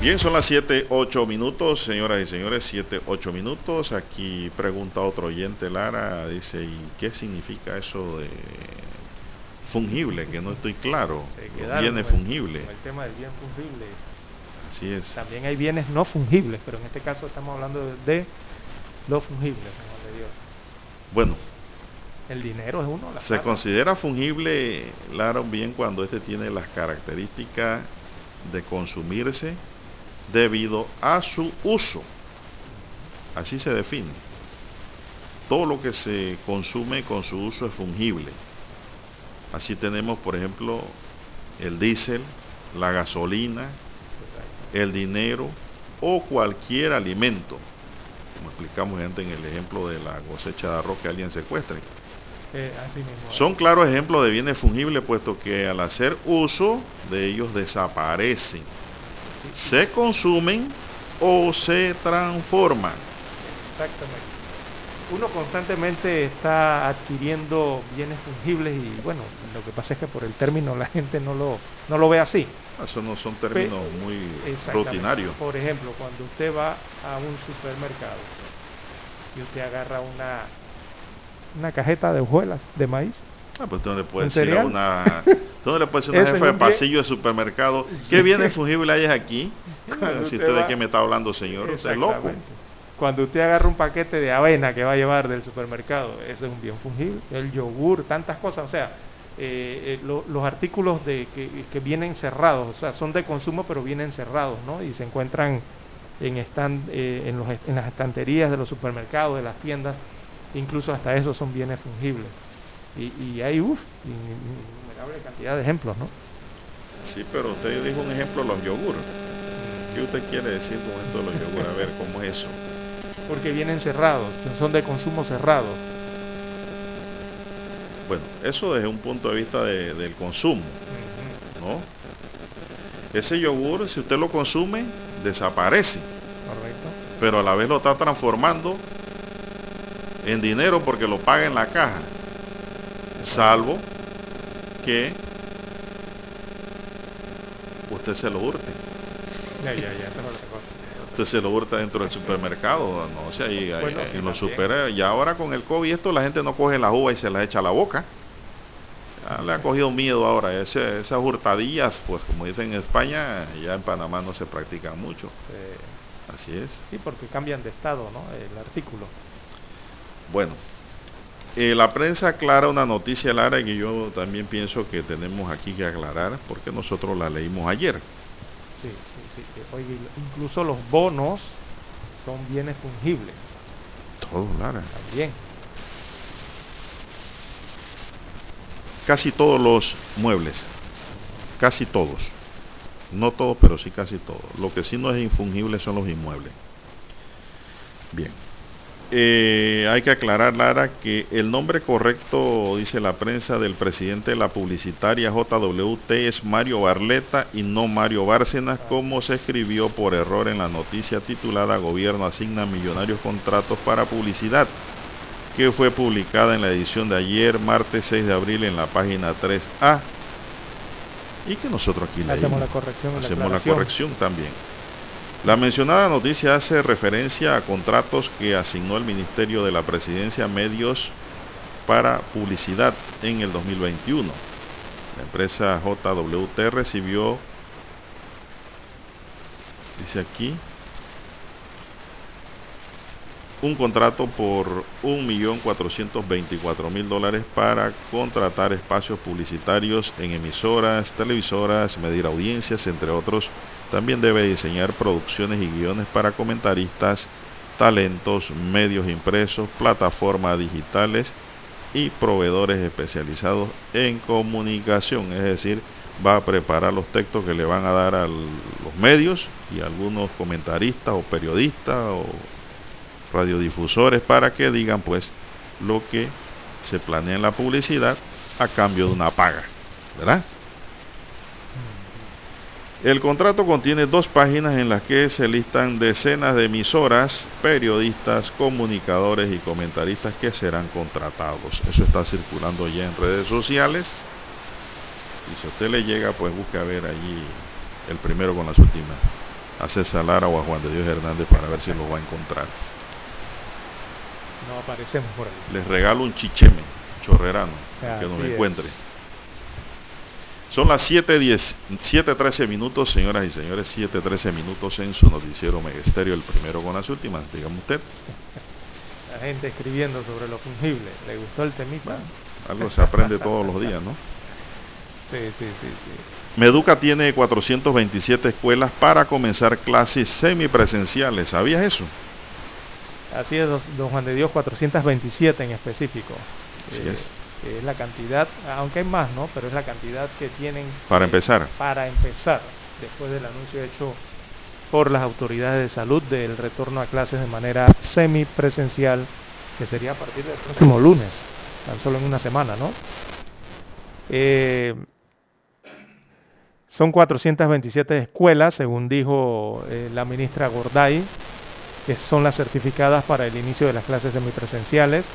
Bien, son las 7, 8 minutos, señoras y señores, 7, 8 minutos. Aquí pregunta otro oyente, Lara, dice, ¿y qué significa eso de fungible, que no estoy claro. Bienes fungibles. El tema del bien fungible. Así es. También hay bienes no fungibles, pero en este caso estamos hablando de lo fungible, señor de Dios. Bueno. El dinero es uno. Se considera fungible, un bien cuando este tiene las características de consumirse debido a su uso. Así se define. Todo lo que se consume con su uso es fungible. Así tenemos, por ejemplo, el diésel, la gasolina, el dinero o cualquier alimento. como explicamos antes en el ejemplo de la cosecha de arroz que alguien secuestre. Eh, así mismo. Son claros ejemplos de bienes fungibles, puesto que al hacer uso de ellos desaparecen, se consumen o se transforman. Exactamente. Uno constantemente está adquiriendo bienes fungibles y bueno, lo que pasa es que por el término la gente no lo, no lo ve así. Eso no son términos muy rutinarios. Por ejemplo, cuando usted va a un supermercado y usted agarra una, una cajeta de hojuelas de maíz. Ah, pues tú le puedes ¿Un decir a una, tú le puedes decir una jefa de pasillo de supermercado, ¿qué bienes fungibles hay aquí? Si usted de qué me está hablando, señor, usted es loco. Cuando usted agarra un paquete de avena que va a llevar del supermercado, ese es un bien fungible. El yogur, tantas cosas, o sea, eh, eh, lo- los artículos de, que, vienen cerrados, o sea, son de consumo pero vienen cerrados, ¿no? Y se encuentran en, eh, los en las estanterías de los supermercados, de las tiendas, incluso hasta esos son bienes fungibles. Y, y hay, uff, innumerable cantidad de ejemplos, ¿no? Sí, pero usted dijo un ejemplo, los yogur. ¿Qué usted quiere decir con esto de los yogur? A ver, ¿cómo es eso? Porque vienen cerrados, son de consumo cerrado. Bueno, eso desde un punto de vista de- del consumo, ¿no? Ese yogur, si usted lo consume, desaparece, Correcto. pero a la vez lo está transformando en dinero porque lo paga en la caja, salvo que usted se lo hurte. Ya, ya, ya. Usted se lo hurta dentro del supermercado, no sé, ahí, ahí- Bueno, ahí sí, en los también. super y ahora con el COVID esto la gente no coge las uvas y se las echa a la boca. Ya le ha cogido miedo ahora, ese- esas hurtadillas, pues como dicen en España, ya en Panamá no se practican mucho. Así es. sí, porque cambian de estado, ¿no? El artículo. Bueno, eh, la prensa aclara una noticia, Lara, que yo también pienso que tenemos aquí que aclarar, porque nosotros la leímos ayer. Sí, sí, Oye, incluso los bonos son bienes fungibles Todo, Lara. también. casi todos los muebles, casi todos, no todos, pero sí casi todos. Lo que sí no es infungible son los inmuebles. Bien, Eh, hay que aclarar, Lara, que el nombre correcto, dice la prensa, del presidente de la publicitaria JWT es Mario Barleta y no Mario Bárcenas, como se escribió por error en la noticia titulada Gobierno asigna millonarios contratos para publicidad que fue publicada en la edición de ayer, martes 6 de abril, en la página 3A. Y que nosotros aquí Hacemos leímos. la corrección la Hacemos la corrección también. La mencionada noticia hace referencia a contratos que asignó el Ministerio de la Presidencia medios para publicidad en el 2021. La empresa JWT recibió, dice aquí, un contrato por 1.424.000 dólares para contratar espacios publicitarios en emisoras, televisoras, medir audiencias, entre otros. También debe diseñar producciones y guiones para comentaristas, talentos, medios impresos, plataformas digitales y proveedores especializados en comunicación. Es decir, va a preparar los textos que le van a dar a los medios y a algunos comentaristas o periodistas o radiodifusores para que digan pues lo que se planea en la publicidad a cambio de una paga, ¿verdad? El contrato contiene dos páginas en las que se listan decenas de emisoras, periodistas, comunicadores y comentaristas que serán contratados. Eso está circulando ya en redes sociales. Y si a usted le llega, pues busque a ver allí el primero con las últimas. A César Lara o a Juan de Dios Hernández para ver si lo va a encontrar. No aparecemos por ahí. Les regalo un chicheme chorrerano para que nos es. Son las 7.10, 7.13 minutos, señoras y señores, 7.13 minutos en su noticiero Megesterio, el primero con las últimas. Dígame usted, La gente escribiendo sobre lo fungible. ¿Le gustó el temita? algo se aprende todos los días, ¿no? Sí, sí, sí, sí. Meduca tiene 427 escuelas para comenzar clases semipresenciales. ¿Sabías eso? Así es, don don Juan de Dios, 427 en específico. Así Eh, es. Es la cantidad, aunque hay más, ¿no? Pero es la cantidad que tienen Para eh, empezar. para empezar, después del anuncio hecho por las autoridades de salud del retorno a clases de manera semipresencial, que sería a partir del próximo lunes, tan solo en una semana, ¿no? Eh, son 427 escuelas, según dijo eh, la ministra Gorday, que son las certificadas para el inicio de las clases semipresenciales.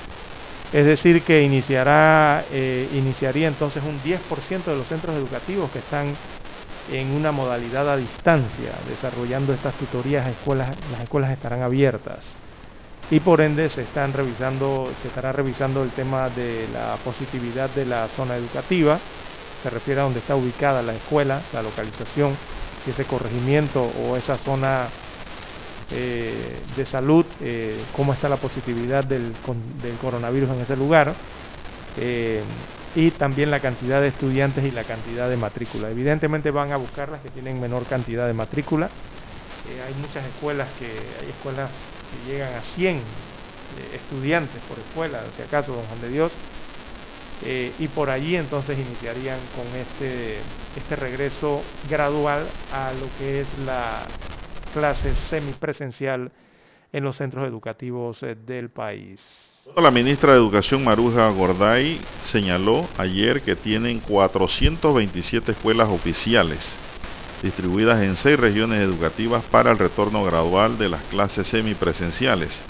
Es decir, que iniciará, eh, iniciaría entonces un 10% de los centros educativos que están en una modalidad a distancia, desarrollando estas tutorías, las escuelas estarán abiertas. Y por ende se, están revisando, se estará revisando el tema de la positividad de la zona educativa, se refiere a donde está ubicada la escuela, la localización, si ese corregimiento o esa zona eh, de salud, eh, cómo está la positividad del, del, coronavirus en ese lugar, eh, y también la cantidad de estudiantes y la cantidad de matrícula. Evidentemente van a buscar las que tienen menor cantidad de matrícula. hay muchas escuelas que, hay escuelas que llegan a 100 estudiantes por escuela, si acaso, don Juan de Dios, y por allí entonces iniciarían con este, este regreso gradual a lo que es la clase semipresencial en los centros educativos eh, del país. La ministra de Educación Maruja Gorday señaló ayer que tienen 427 escuelas oficiales distribuidas en seis regiones educativas para el retorno gradual de las clases semipresenciales.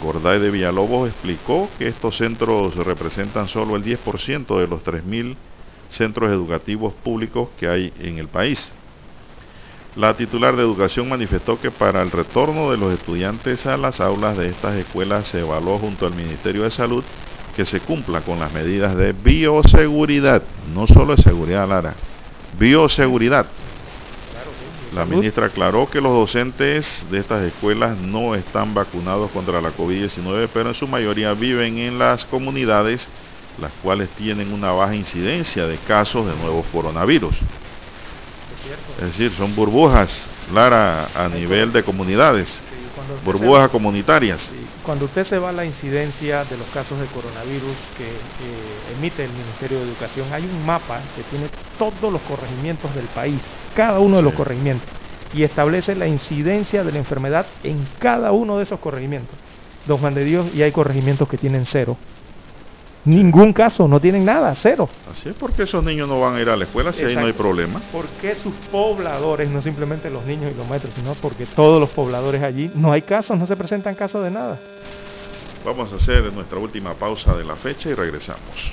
Gorday de Villalobos explicó que estos centros representan solo el 10% de los 3.000 centros educativos públicos que hay en el país. La titular de educación manifestó que para el retorno de los estudiantes a las aulas de estas escuelas se evaluó junto al Ministerio de Salud que se cumpla con las medidas de bioseguridad, no solo de seguridad, Lara, bioseguridad. La ministra aclaró que los docentes de estas escuelas no están vacunados contra la COVID-19, pero en su mayoría viven en las comunidades, las cuales tienen una baja incidencia de casos de nuevos coronavirus. Es decir, son burbujas, Lara, a nivel de comunidades, burbujas comunitarias. Cuando usted se va a la incidencia de los casos de coronavirus que emite el Ministerio de Educación, hay un mapa que tiene todos los corregimientos del país, cada uno de los corregimientos, y establece la incidencia de la enfermedad en cada uno de esos corregimientos. Don Juan de Dios, y hay corregimientos que tienen cero. Ningún caso, no tienen nada, cero. Así es porque esos niños no van a ir a la escuela si ahí no hay problema. Porque sus pobladores, no simplemente los niños y los maestros, sino porque todos los pobladores allí, no hay casos, no se presentan casos de nada. Vamos a hacer nuestra última pausa de la fecha y regresamos.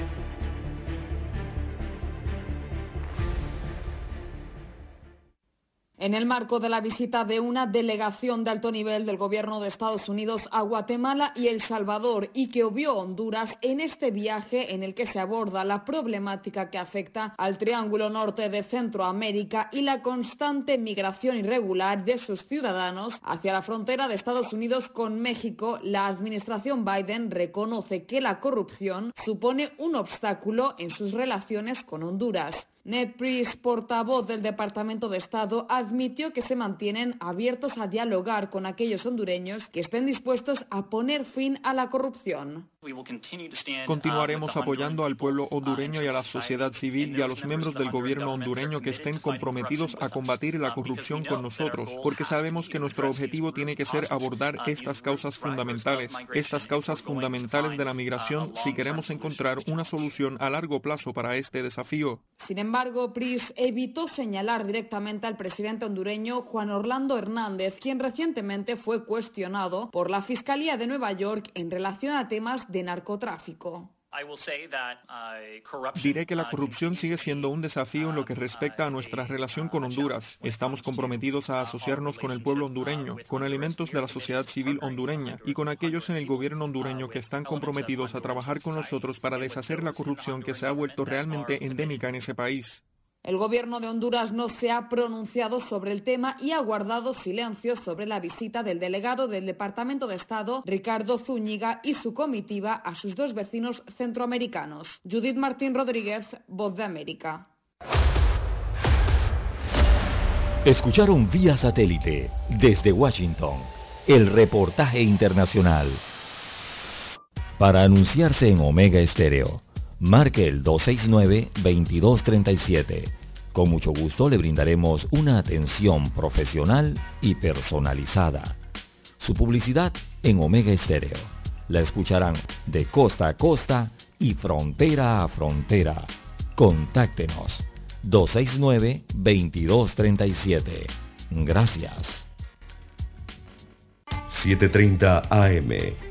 En el marco de la visita de una delegación de alto nivel del gobierno de Estados Unidos a Guatemala y El Salvador y que obvió Honduras en este viaje en el que se aborda la problemática que afecta al Triángulo Norte de Centroamérica y la constante migración irregular de sus ciudadanos hacia la frontera de Estados Unidos con México, la administración Biden reconoce que la corrupción supone un obstáculo en sus relaciones con Honduras. Ned portavoz del Departamento de Estado, admitió que se mantienen abiertos a dialogar con aquellos hondureños que estén dispuestos a poner fin a la corrupción. Continuaremos apoyando al pueblo hondureño y a la sociedad civil y a los miembros del gobierno hondureño que estén comprometidos a combatir la corrupción con nosotros, porque sabemos que nuestro objetivo tiene que ser abordar estas causas fundamentales, estas causas fundamentales de la migración si queremos encontrar una solución a largo plazo para este desafío. Sin embargo, Pris evitó señalar directamente al presidente hondureño Juan Orlando Hernández, quien recientemente fue cuestionado por la Fiscalía de Nueva York en relación a temas de narcotráfico. Diré que la corrupción sigue siendo un desafío en lo que respecta a nuestra relación con Honduras. Estamos comprometidos a asociarnos con el pueblo hondureño, con elementos de la sociedad civil hondureña y con aquellos en el gobierno hondureño que están comprometidos a trabajar con nosotros para deshacer la corrupción que se ha vuelto realmente endémica en ese país. El gobierno de Honduras no se ha pronunciado sobre el tema y ha guardado silencio sobre la visita del delegado del Departamento de Estado, Ricardo Zúñiga, y su comitiva a sus dos vecinos centroamericanos. Judith Martín Rodríguez, Voz de América. Escucharon vía satélite desde Washington el reportaje internacional. Para anunciarse en Omega Estéreo, marque el 269-2237. Con mucho gusto le brindaremos una atención profesional y personalizada. Su publicidad en Omega Estéreo. La escucharán de costa a costa y frontera a frontera. Contáctenos 269-2237. Gracias. 7.30 AM.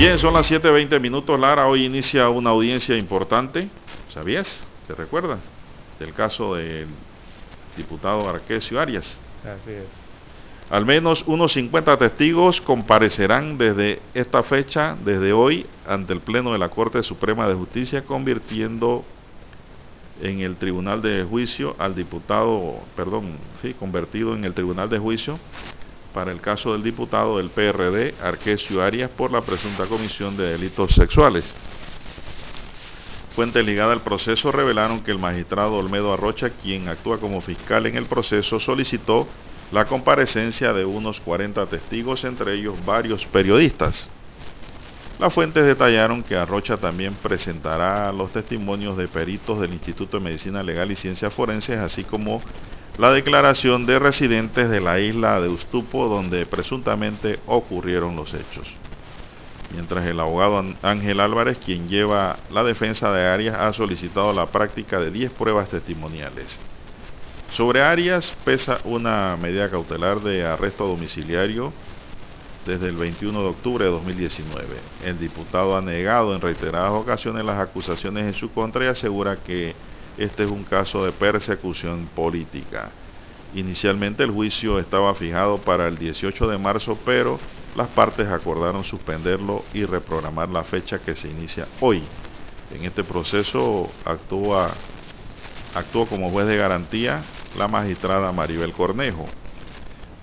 Bien, son las 7.20 minutos, Lara. Hoy inicia una audiencia importante. ¿Sabías? ¿Te recuerdas? Del caso del diputado Arquesio Arias. Así es. Al menos unos 50 testigos comparecerán desde esta fecha, desde hoy, ante el Pleno de la Corte Suprema de Justicia, convirtiendo en el Tribunal de Juicio al diputado, perdón, sí, convertido en el Tribunal de Juicio para el caso del diputado del PRD, Arquesio Arias, por la presunta comisión de delitos sexuales. Fuentes ligadas al proceso revelaron que el magistrado Olmedo Arrocha, quien actúa como fiscal en el proceso, solicitó la comparecencia de unos 40 testigos, entre ellos varios periodistas. Las fuentes detallaron que Arrocha también presentará los testimonios de peritos del Instituto de Medicina Legal y Ciencias Forenses, así como la declaración de residentes de la isla de Ustupo donde presuntamente ocurrieron los hechos. Mientras el abogado Ángel Álvarez, quien lleva la defensa de Arias, ha solicitado la práctica de 10 pruebas testimoniales. Sobre Arias pesa una medida cautelar de arresto domiciliario desde el 21 de octubre de 2019. El diputado ha negado en reiteradas ocasiones las acusaciones en su contra y asegura que este es un caso de persecución política. Inicialmente el juicio estaba fijado para el 18 de marzo, pero las partes acordaron suspenderlo y reprogramar la fecha que se inicia hoy. En este proceso actúa, actuó como juez de garantía la magistrada Maribel Cornejo.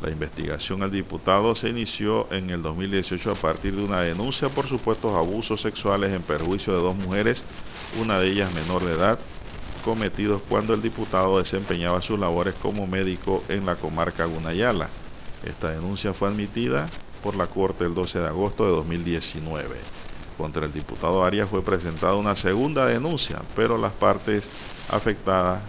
La investigación al diputado se inició en el 2018 a partir de una denuncia por supuestos abusos sexuales en perjuicio de dos mujeres, una de ellas menor de edad, cometidos cuando el diputado desempeñaba sus labores como médico en la comarca Gunayala. Esta denuncia fue admitida por la Corte el 12 de agosto de 2019. Contra el diputado Arias fue presentada una segunda denuncia, pero las partes afectadas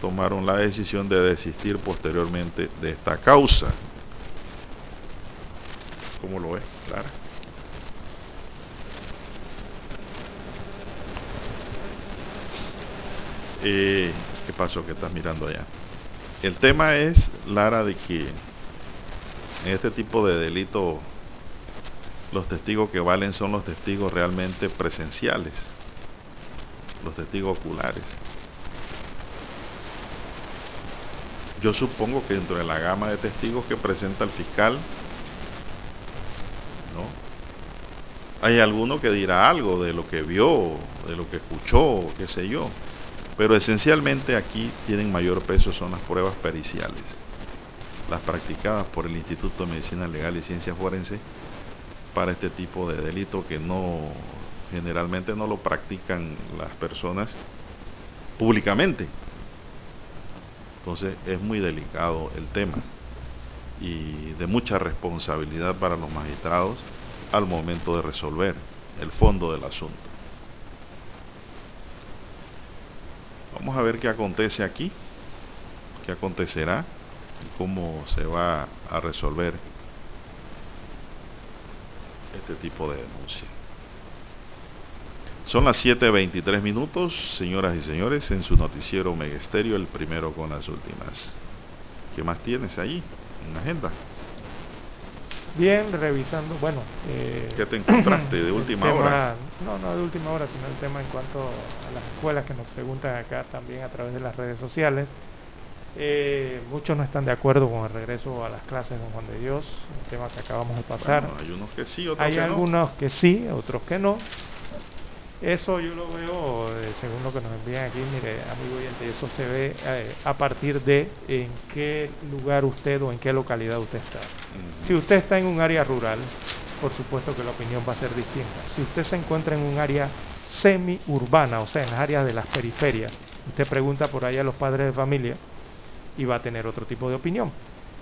tomaron la decisión de desistir posteriormente de esta causa. ¿Cómo lo ve? Clara. Eh, ¿Qué pasó que estás mirando allá? El tema es, Lara, de que en este tipo de delito los testigos que valen son los testigos realmente presenciales, los testigos oculares. Yo supongo que dentro de la gama de testigos que presenta el fiscal, ¿no? Hay alguno que dirá algo de lo que vio, de lo que escuchó, qué sé yo. Pero esencialmente aquí tienen mayor peso son las pruebas periciales, las practicadas por el Instituto de Medicina Legal y Ciencias Forenses para este tipo de delito que no generalmente no lo practican las personas públicamente. Entonces es muy delicado el tema y de mucha responsabilidad para los magistrados al momento de resolver el fondo del asunto. Vamos a ver qué acontece aquí, qué acontecerá y cómo se va a resolver este tipo de denuncia. Son las 7.23 minutos, señoras y señores, en su noticiero Megesterio, el primero con las últimas. ¿Qué más tienes ahí en la agenda? Bien, revisando, bueno... Eh, ¿Qué te encontraste de última hora? No, no de última hora, sino el tema en cuanto a las escuelas que nos preguntan acá también a través de las redes sociales. Eh, muchos no están de acuerdo con el regreso a las clases de Juan de Dios, el tema que acabamos de pasar. Bueno, hay unos que sí, otros Hay que no. algunos que sí, otros que no. Eso yo lo veo, eh, según lo que nos envían aquí, mire, amigo oyente, eso se ve eh, a partir de en qué lugar usted o en qué localidad usted está. Si usted está en un área rural, por supuesto que la opinión va a ser distinta. Si usted se encuentra en un área semi-urbana, o sea, en las áreas de las periferias, usted pregunta por ahí a los padres de familia y va a tener otro tipo de opinión.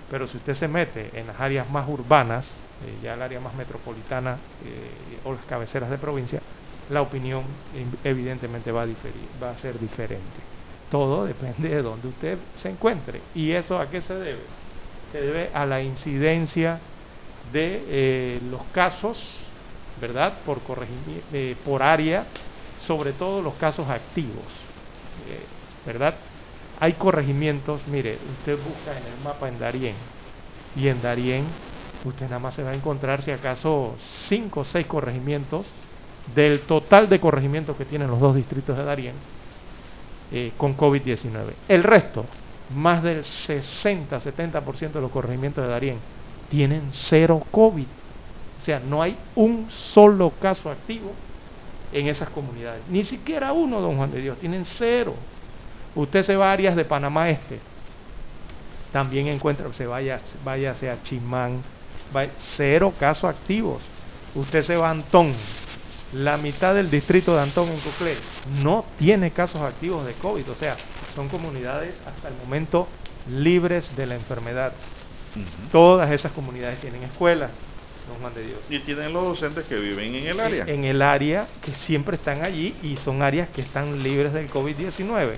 Pero si usted se mete en las áreas más urbanas, eh, ya el área más metropolitana o las cabeceras de provincia, la opinión in- evidentemente va a diferir, va a ser diferente. Todo depende de donde usted se encuentre. ¿Y eso a qué se debe? Se debe a la incidencia de eh, los casos, ¿verdad? Por, eh, por área, sobre todo los casos activos, eh, ¿verdad? Hay corregimientos, mire, usted busca en el mapa en Darién, y en Darién usted nada más se va a encontrar si acaso cinco o seis corregimientos del total de corregimientos que tienen los dos distritos de Darién eh, con COVID-19. El resto, más del 60-70% de los corregimientos de Darién tienen cero COVID. O sea, no hay un solo caso activo en esas comunidades. Ni siquiera uno, don Juan de Dios, tienen cero. Usted se va a áreas de Panamá Este, también encuentra, se vaya, váyase a Chimán, va- cero casos activos. Usted se va a Antón, la mitad del distrito de Antón en Coclé no tiene casos activos de COVID, o sea, son comunidades hasta el momento libres de la enfermedad. Todas esas comunidades tienen escuelas, don Juan de Dios. Y tienen los docentes que viven en el área. En el área que siempre están allí y son áreas que están libres del COVID-19.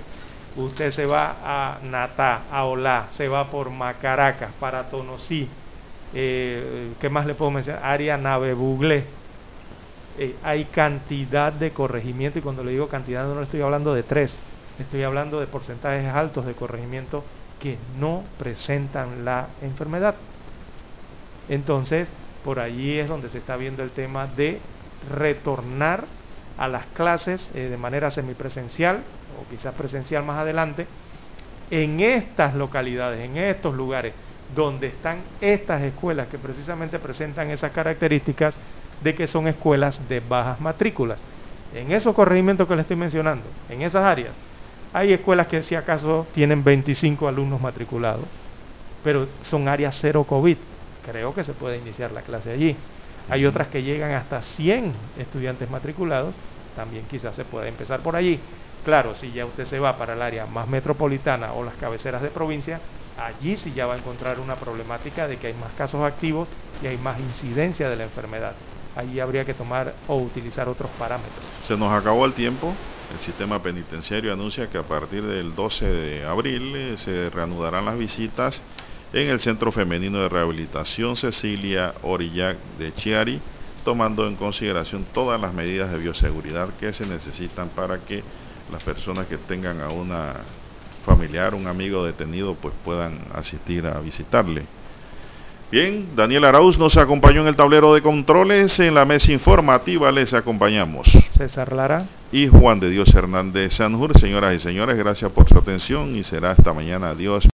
Usted se va a Natá, a Olá, se va por Macaracas, para Tonosí, eh, ¿qué más le puedo mencionar? Área Nave Buglé. Eh, hay cantidad de corregimiento y cuando le digo cantidad no estoy hablando de tres, estoy hablando de porcentajes altos de corregimiento que no presentan la enfermedad. Entonces, por allí es donde se está viendo el tema de retornar a las clases eh, de manera semipresencial o quizás presencial más adelante en estas localidades, en estos lugares donde están estas escuelas que precisamente presentan esas características de que son escuelas de bajas matrículas. En esos corregimientos que le estoy mencionando, en esas áreas, hay escuelas que si acaso tienen 25 alumnos matriculados, pero son áreas cero COVID. Creo que se puede iniciar la clase allí. Hay otras que llegan hasta 100 estudiantes matriculados, también quizás se puede empezar por allí. Claro, si ya usted se va para el área más metropolitana o las cabeceras de provincia, allí sí ya va a encontrar una problemática de que hay más casos activos y hay más incidencia de la enfermedad. Allí habría que tomar o utilizar otros parámetros. Se nos acabó el tiempo. El sistema penitenciario anuncia que a partir del 12 de abril eh, se reanudarán las visitas en el Centro Femenino de Rehabilitación Cecilia Orillac de Chiari, tomando en consideración todas las medidas de bioseguridad que se necesitan para que las personas que tengan a una familiar, un amigo detenido, pues puedan asistir a visitarle. Bien, Daniel Arauz nos acompañó en el tablero de controles, en la mesa informativa les acompañamos. César Lara. Y Juan de Dios Hernández Sanjur, señoras y señores, gracias por su atención y será esta mañana. Adiós.